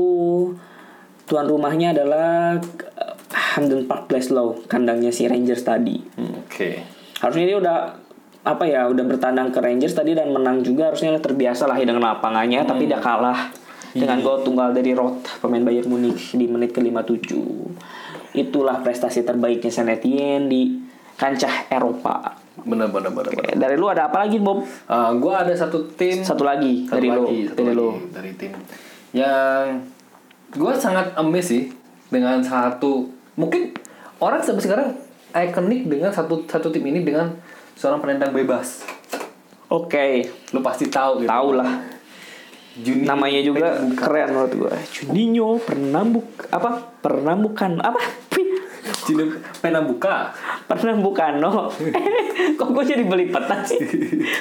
tuan rumahnya adalah eh, Hampden Park Glasgow, kandangnya si Rangers tadi. Hmm, Oke. Harusnya dia udah apa ya, udah bertandang ke Rangers tadi dan menang juga harusnya terbiasa lah ya dengan lapangannya, tapi dia kalah dengan gol tunggal dari Roth, pemain Bayern Munich di menit ke-57. Itulah prestasi terbaiknya Saint Etienne di kancah Eropa. Benar benar benar. benar. Oke, dari lu ada apa lagi, Bob? Ah, gua ada satu tim Satu lagi satu dari lu, lagi, satu dari lagi lu. dari tim yang gue sangat amazed sih dengan satu mungkin orang sampai sekarang ikonik dengan satu satu tim ini dengan seorang penendang bebas Oke, lu pasti tahu gitu tahu lah. Juni Namanya juga Pernambukan. keren menurut gue. Juninho Pernambuk apa? Pernambukan apa? Juni Penambuka Pernambukano. Kok gue jadi belipetan sih?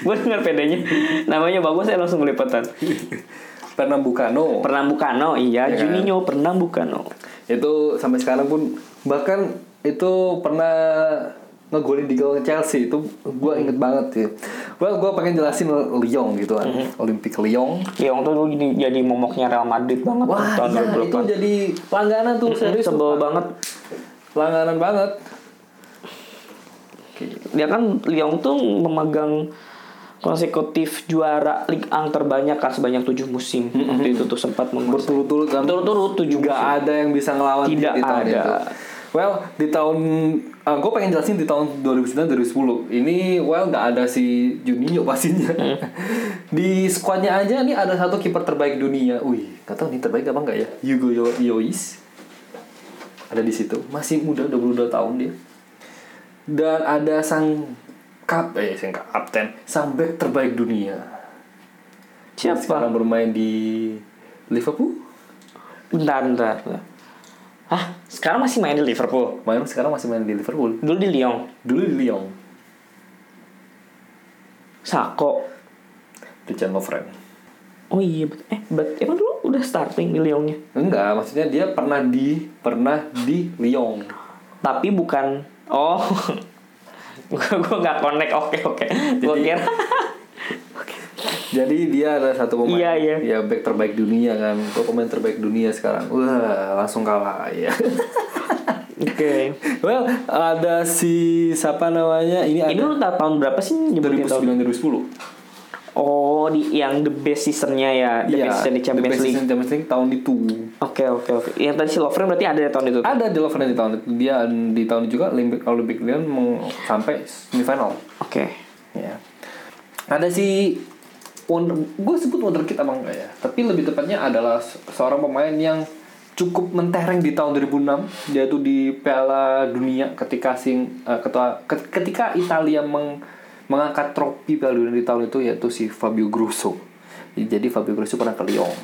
gue dengar pedenya. Namanya bagus saya langsung belipetan. Pernambukano Pernambukano, iya. Ya kan? Juninho Pernambukano. itu sampai sekarang pun bahkan itu pernah ngegolin di gawang Chelsea itu gue inget banget sih. Well gue pengen jelasin Lyon gitu kan, Olympic Lyon. Ya waktu itu gini, jadi momoknya Real Madrid banget Wah tahun iya, itu 2008. jadi langganan tuh serius tuh, Sebel banget. langganan banget. Dia kan Lyon tuh memegang konsekutif juara Ligue 1 terbanyak kan sebanyak 7 musim. Waktu itu tuh sempat. Berturut-turut kan. Berturut-turut tujuh Nggak musim. ada yang bisa ngelawan Tidak ada. itu. Well di tahun gue pengen jelasin di tahun 2009 2010 ini well nggak ada si Juninho pastinya. Hmm. di squadnya aja nih ada satu kiper terbaik dunia. Wih nggak tahu nih terbaik apa enggak ya? Hugo Yo- Lloris. Ada di situ. Masih muda 22 tahun dia. Dan ada sang kap eh sang kapten. Sang back terbaik dunia. Siapa? sekarang bermain di Liverpool. Bentar. bentar. Hah? Sekarang masih main di Liverpool? main sekarang masih main di Liverpool Dulu di Lyon. dulu di Lyon Sako. Dejan Lovren Oh iya, bet- eh, bet, emang dulu udah starting di Lyonnya? enggak maksudnya dia pernah di pernah di Lyon Tapi bukan, oh, gue gue nggak connect. Oke oke. Gue Jadi- kira. Jadi dia adalah satu pemain Iya, iya. ya back terbaik dunia kan. Kok pemain terbaik dunia sekarang. Wah, langsung kalah ya. Oke. well, ada si siapa namanya? Ini Ini lu ada tahu tahun berapa sih nyebutin tahun? 2009 2010. Oh, di yang the best seasonnya ya, the best season di Champions the best League. season Champions League tahun itu. Oke oke oke. Yang tadi si Lovren berarti ada di tahun itu. Ada di Lovren di tahun itu. Dia di tahun itu juga Olympic Olympic Lyon sampai semifinal. Oke. Ya. Ada si Wonder, gue sebut wonderkid apa enggak ya? Tapi lebih tepatnya adalah se- seorang pemain yang cukup mentereng di tahun 2006 yaitu di Piala Dunia ketika sing eh, ketua ke- ketika Italia meng, mengangkat trofi Piala Dunia di tahun itu yaitu si Fabio Grosso. Jadi Fabio Grosso pernah ke Lyon.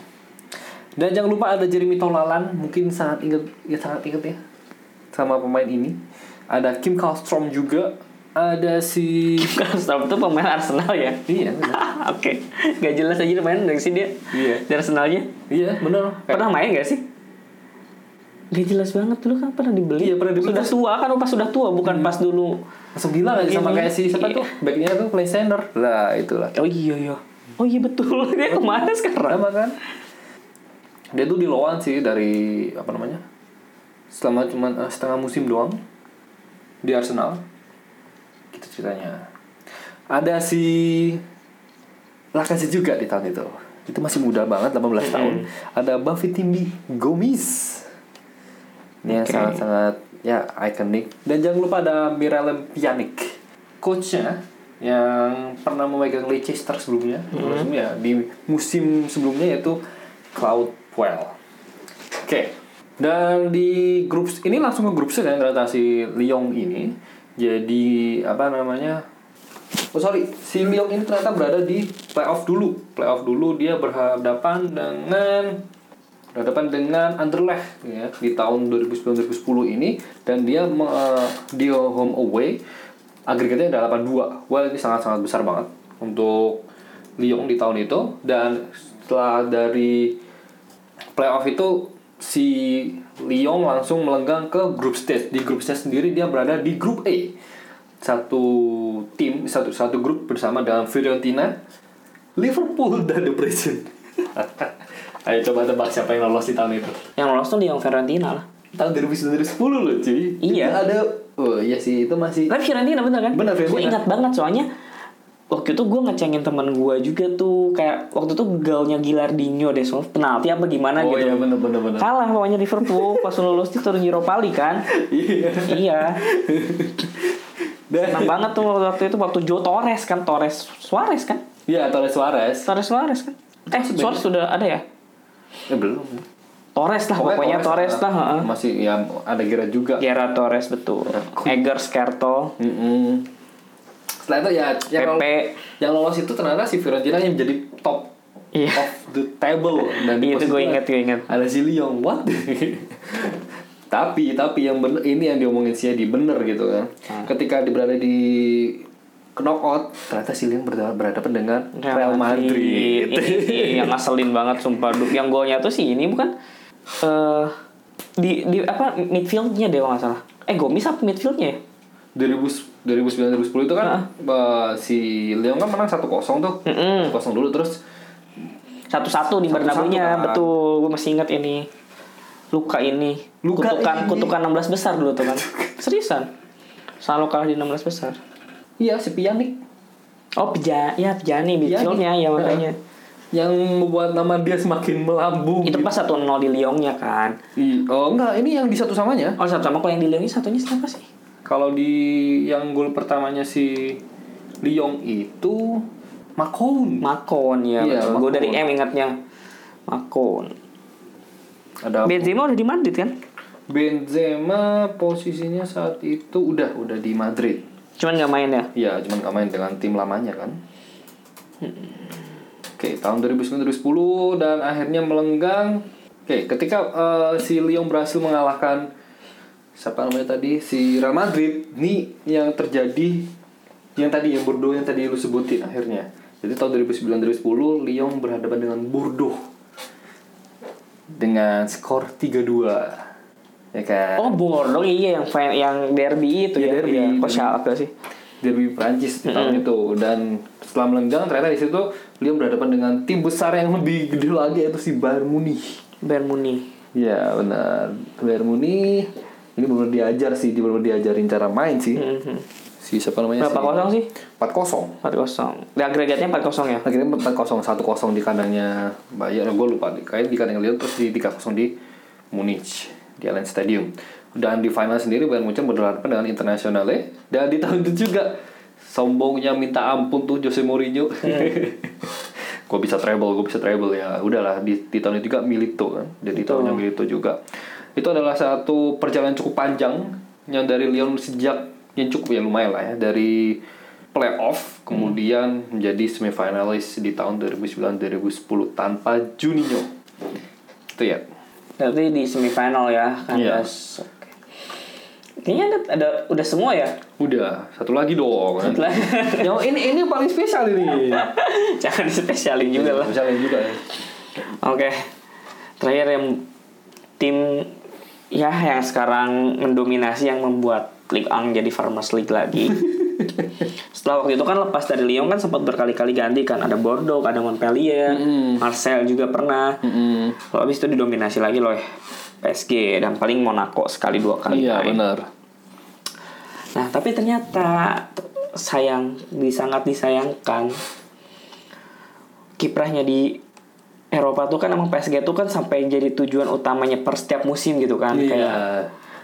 Dan jangan lupa ada Jeremy Tolalan, mungkin sangat inget ya sangat inget ya sama pemain ini. Ada Kim Kallstrom juga, ada si Stop itu pemain Arsenal ya. Iya. Oke. Gak jelas aja main dari sih dia. Iya. Dari Arsenalnya. Iya, bener. Pernah main gak sih? Gak jelas banget dulu kan pernah dibeli. Iya, pernah dibeli. Sudah tua kan pas sudah tua bukan pas dulu. Langsung bilang aja sama kayak si siapa Iya. tuh backnya tuh play center. Lah itulah. Oh iya iya. Oh iya betul. Dia ke mana sekarang? Sama kan? Dia tuh di loan sih dari apa namanya? Selama cuman eh, setengah musim doang di Arsenal. Gitu ceritanya. Ada si Lacazette juga di tahun itu. Itu masih muda banget, 18 tahun. Ada Bafetimbi Gomis. Ini yang Oke. sangat-sangat ya ikonik. Dan jangan lupa ada Miralem Pjanic. Coachnya yang pernah memegang Leicester sebelumnya, sebelumnya di musim sebelumnya yaitu Claude Puel. Oke. Dan di grup ini langsung ke grup C kan ternyata si Lyon ini. Jadi apa namanya? Oh sorry, si Lyon ini ternyata berada di playoff dulu. Playoff dulu dia berhadapan dengan berhadapan dengan Anderlecht ya di tahun 2009-2010 ini dan dia me- eh, dia home away agregatnya ada 8-2. Well ini sangat-sangat besar banget untuk Lyon di tahun itu dan setelah dari playoff itu si Lyon langsung melenggang ke grup stage. Di grup stage sendiri dia berada di grup A. Satu tim, satu satu grup bersama dengan Fiorentina, Liverpool dan Debrecen. Ayo coba tebak siapa yang lolos di tahun itu. Yang lolos tuh Lyon Fiorentina lah. Tahun 2010 loh cuy. Iya. Itu ada Oh iya sih itu masih Tapi Fiorentina bener kan? Bener, Gue Fiorentina. ingat banget soalnya waktu itu gue ngecengin teman gue juga tuh kayak waktu itu galnya Gilardino deh soal penalti apa gimana Oh gitu. iya bener bener bener. Kalah pokoknya Liverpool pas lulus di turun Europa League kan. Iya. iya. Dan Senang banget tuh waktu itu waktu Joe Torres kan Torres Suarez kan? Iya Torres Suarez. Torres Suarez kan? Eh Suarez sudah ada ya? Eh belum. Torres lah pokoknya Torres lah. heeh. Masih ya ada Gerard juga. Gerard Torres betul. Eger Skertel. Mm-mm. Setelah itu ya yang, Pepe. yang lolos itu ternyata si Fiorentina yang menjadi top Iya. of the table dan di Iya, itu gue itu ingat, gue ingat. Ada si Lyon, what? tapi tapi yang bener ini yang diomongin si Edi bener gitu kan. Hmm. Ketika dia berada di knockout ternyata si Lyon berhadapan berhadapan dengan Real Madrid. Ini yang ngeselin banget sumpah. Yang golnya tuh sih ini bukan eh di di apa midfieldnya deh kalau nggak salah. Eh Gomis apa midfieldnya ya? 2000 2009 2010 itu kan eh, si Lyon kan menang 1-0 tuh. Mm-mm. 1-0 dulu terus Satu-satu di Satu-satu Bernabeu-nya, kan. betul. Gue masih ingat ini. Luka ini. Luka kutukan ini. kutukan 16 besar dulu tuh kan. Seriusan. Selalu kalah di 16 besar. iya si Pjanic Oh, Pja, ya Pjani midfieldnya ya makanya. yang membuat nama dia semakin melambung. Itu pas 1-0 di Lyonnya kan. Oh enggak, ini yang di satu samanya. Oh, sama kalau yang di Lyonnya satunya siapa sih? Kalau di yang gol pertamanya si Lyon itu Makon. Makon ya, Iya, betul. Gue dari M ingatnya. Makon. Ada Benzema udah di Madrid kan? Benzema posisinya saat itu udah udah di Madrid. Cuman nggak main ya? Ya, cuman gak main dengan tim lamanya kan. Oke, tahun 2009-2010 dan akhirnya melenggang. Oke, ketika eh, si Lyon berhasil mengalahkan siapa namanya tadi si Real Madrid, nih yang terjadi yang tadi yang Bordeaux yang tadi lu sebutin akhirnya. Jadi tahun 2009-2010 Lyon berhadapan dengan Bordeaux dengan skor 3-2. Ya kan? Oh Bordeaux iya yang fan, yang derby itu Iya, ya. derby. Kok siapa sih? derby Prancis di tahun itu dan setelah melenggang ternyata di situ Lyon berhadapan dengan tim besar yang lebih gede lagi yaitu si Bayern Munich. Bayern Munich. Ya benar Bayern Munich ini benar diajar sih, benar diajarin cara main sih. Mhm. Si siapa namanya? Berapa kosong sih? 4-0. 4-0. Di agregatnya 4-0 ya? Akhirnya 4-0 1-0 di kandangnya Bayern, gue lupa kayak di kandang Lyon terus di 3-0 di Munich di Allianz Stadium. Dan di final sendiri Bayern Munchen berhadapan dengan Internazionale dan di tahun itu juga sombongnya minta ampun tuh Jose Mourinho. gue bisa treble, gue bisa treble ya. Udahlah di, di tahun itu juga Milito kan. Jadi tahunnya Milito juga. Itu adalah satu perjalanan cukup panjang yang dari Lyon sejak yang cukup ya lumayan lah ya dari playoff kemudian menjadi semifinalis di tahun 2009-2010 tanpa Juninho. Itu ya. Berarti di semifinal ya kan Iya. Oke. Kayaknya ada, ada udah semua ya. Udah, satu lagi dong kan. Setelah yang ini ini yang paling spesial ini. jangan dispesialin juga lah. Spesialin juga ya. Oke. Terakhir yang tim ya yang sekarang mendominasi yang membuat Ligue 1 jadi Farmers League lagi. Setelah waktu itu kan lepas dari Lyon kan sempat berkali-kali ganti kan ada Bordeaux, ada Montpellier, Marseille juga pernah. Mm-mm. Lalu habis itu didominasi lagi loh PSG dan paling Monaco sekali dua kali. Iya benar. Nah, tapi ternyata sayang, di sangat disayangkan kiprahnya di Eropa tuh kan emang PSG tuh kan sampai jadi tujuan utamanya per setiap musim gitu kan Iya. kayak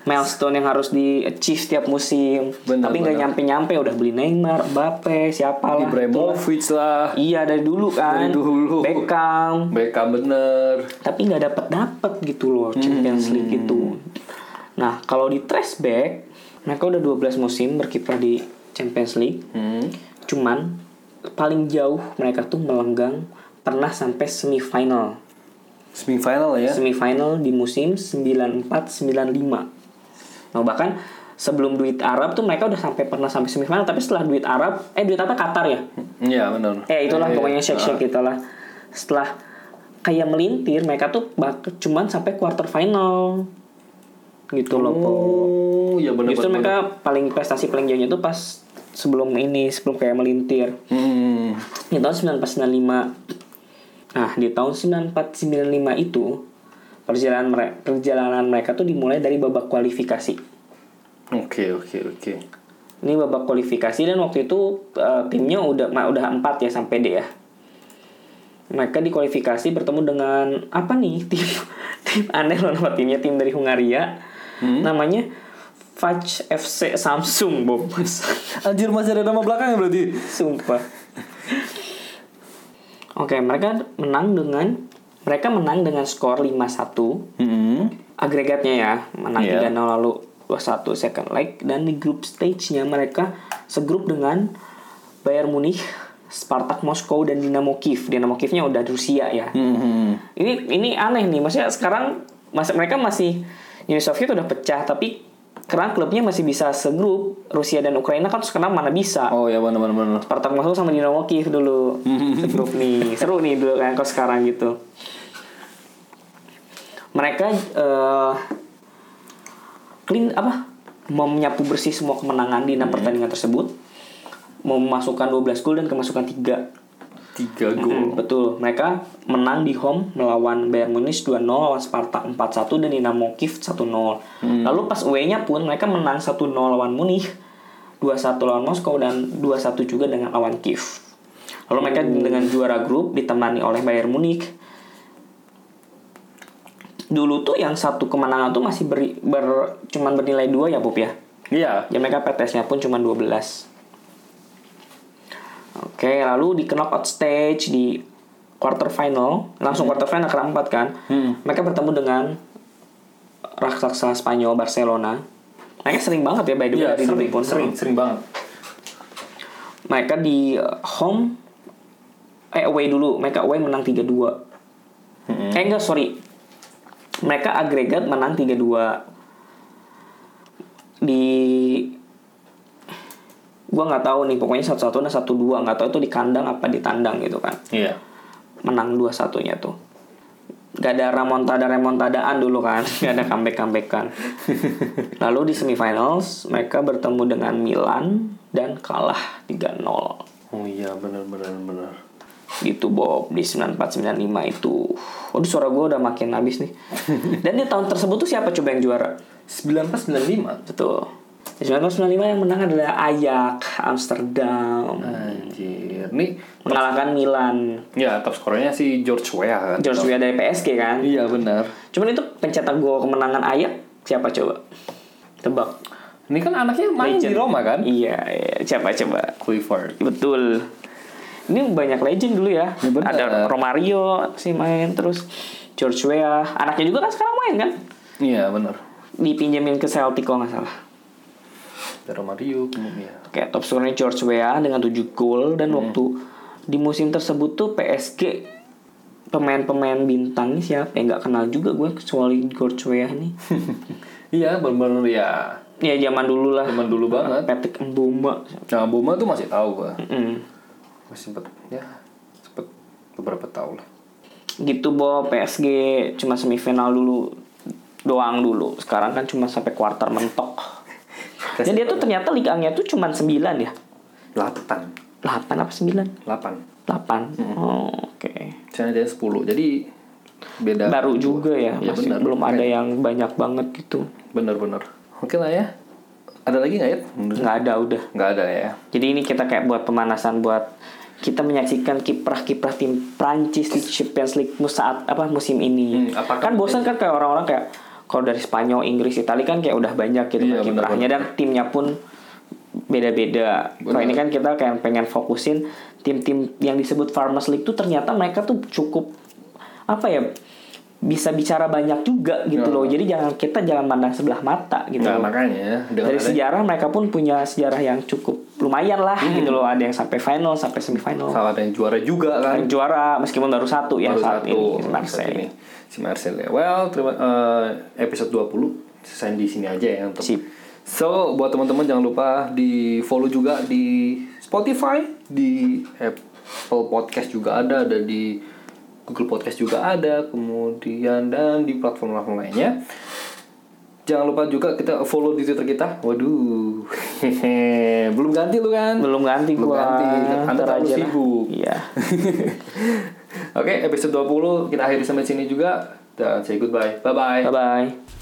milestone yang harus di achieve setiap musim Benar, tapi nggak benar. nyampe nyampe udah beli Neymar, Mbappe, siapa lah Ibrahimovic lah. iya dari dulu kan Dari dulu. Beckham Beckham bener. tapi nggak dapat dapat gitu loh Champions League gitu. Nah kalau di trace back mereka udah 12 musim berkiprah di Champions League. Hmm. Cuman paling jauh mereka tuh melenggang pernah sampai semifinal. Semifinal ya. Semifinal di musim 94-95. Nah bahkan sebelum duit Arab tuh mereka udah sampai pernah sampai semifinal tapi setelah duit Arab eh duit apa Qatar ya? Iya benar. Eh itulah Eh, pokoknya shake shake gitu lah. Setelah kayak melintir mereka tuh bak cuman sampai quarter final gitu loh Po. Oh, iya benar. Justru mereka paling prestasi paling jauhnya tuh pas sebelum ini sebelum kayak melintir Hmm. di tahun 1995. Nah di tahun 9495 itu perjalanan mereka perjalanan mereka tuh dimulai dari babak kualifikasi. Oke oke oke. Ini babak kualifikasi dan waktu itu eh, timnya udah ma- udah empat ya sampai D ya. Mereka di kualifikasi bertemu dengan apa nih tim tim aneh loh nama timnya tim dari Hungaria. Namanya Faj FC Samsung Bob Mas. Anjir masih ada nama belakangnya berarti. Sumpah. Oke, mereka menang dengan mereka menang dengan skor 5-1 Hmm. agregatnya ya menang Iya. 3-0 lalu 2-1 second leg dan di group stage-nya mereka segrup dengan Bayern Munich, Spartak Moskow dan Dinamo Kiev. Dinamo Kiev-nya udah Rusia ya. Hmm. Ini ini aneh nih, maksudnya sekarang masa mereka masih Uni Soviet udah pecah tapi karena klubnya masih bisa segrup Rusia dan Ukraina kan sekarang mana bisa. Oh ya benar benar. Benar. Spartak Moskow sama Dinamo Kiev dulu. Segrup nih. Seru nih dulu kan kalau sekarang gitu. Mereka eh clean apa? Mau menyapu bersih semua kemenangan di enam pertandingan tersebut. Memasukkan 12 gol dan kemasukan 3 Tiga gol. betul. Mereka menang di home melawan Bayern Munich 2-0 lawan Spartak 4-1 dan Dinamo Kiev 1-0 lalu pas away-nya pun mereka menang 1-0 lawan Munich 2-1 lawan Moskow dan 2-1 juga dengan lawan Kiev lalu mereka dengan juara grup ditemani oleh Bayern Munich. Dulu tuh yang satu kemenangan tuh masih beri, ber, cuman bernilai dua ya Bob ya? Iya. ya mereka PTS-nya pun cuma 12 Oke, lalu di knockout stage di quarter final, langsung quarter final keempat kan. Hmm. Mereka bertemu dengan raksasa Spanyol Barcelona. Mereka sering banget ya by the way dari dulu sering, pun. sering, sering banget. Mereka di uh, home eh away dulu, mereka away menang 3-2. Eh enggak, sorry. Mereka agregat menang 3-2. Di gua nggak tahu nih, pokoknya satu-satu nah satu dua nggak tahu itu di kandang apa di tandang gitu kan. Iya. Menang dua satunya tuh. Gak ada remontada remontadaan dulu kan, gak ada comeback comebackan. Lalu di semifinals mereka bertemu dengan Milan dan kalah 3-0 Oh iya, benar benar benar. gitu Bob di 9495 itu. Waduh suara gue udah makin habis nih. Dan di tahun tersebut tuh siapa coba yang juara? 1995. Betul. Di 1995 yang menang adalah Ajax Amsterdam Anjir. Nih, mengalahkan Milan. ya top skornya si George Weah kan. George Weah dari PSG kan. Iya, benar. Cuman itu pencetak gol kemenangan Ajax siapa coba? Tebak. Ini kan anaknya main di Legend. Roma kan? Iya, iya. siapa coba? Clifford. Betul. Ini banyak legend dulu ya. Ya, benar. Ada Romario sih main terus George Weah. Anaknya juga kan sekarang main kan? Iya, benar. Dipinjemin ke Celtic kalau nggak salah. Ada Romario kemudian. Kayak top skornya George Weah dengan 7 gol dan Hmm. waktu di musim tersebut tuh PSG pemain-pemain bintangnya siapa? Ya nggak kenal juga gue kecuali George Weah nih. Iya, benar-benar ya. ya zaman dulu lah. Zaman dulu banget. Patrick Mboma. Nah, Buma tuh masih tahu gua. Mm. Masih sempet ya, sempet beberapa tahun lah. gitu Bob PSG cuma semifinal dulu doang dulu sekarang kan cuma sampai kuarter mentok dan dia tuh ternyata liganya tuh cuma 9 ya 8. 8 apa 9 8. 8 oh, oke Saya ada 10. Jadi beda. baru juga ya, Iya, masih benar. belum ada yang banyak banget gitu Bener-bener. Oke lah ya. Ada lagi nggak ya? nggak ada udah Nggak ada ya. jadi ini kita kayak buat pemanasan buat kita menyaksikan kiprah-kiprah tim Prancis di Champions League saat apa musim ini. Hmm, kan bosan kan kayak orang-orang kayak kalau dari Spanyol, Inggris, Italia kan kayak udah banyak gitu Iya, kan kiprahnya dan timnya pun beda-beda. Kalau ini kan kita kayak pengen fokusin tim-tim yang disebut Farmers League tuh ternyata mereka tuh cukup apa ya bisa bicara banyak juga gitu Ya. loh. Jadi jangan kita jangan pandang sebelah mata gitu. Nah, loh makanya dari ada- sejarah mereka pun punya sejarah yang cukup lumayan lah Hmm. gitu loh ada yang sampai final sampai semifinal salah ada yang juara juga kan. yang juara meskipun baru satu ya Baru saat satu, ini saat Marseille ini. Si Marseille. ya. Well, terima eh, episode 20 selesai di sini aja ya untuk Sip. So, buat teman-teman jangan lupa di follow juga di Spotify, di Apple Podcast juga ada, ada di Google Podcast juga ada, kemudian dan di platform-platform lainnya. Jangan lupa juga kita follow di Twitter kita. Waduh. Belum ganti lu kan? belum ganti Belum gua ganti. Anda Ntar terlalu sibuk. iya Oke, episode 20 kita akhiri sampai sini juga. Dan say goodbye. Bye-bye. bye bye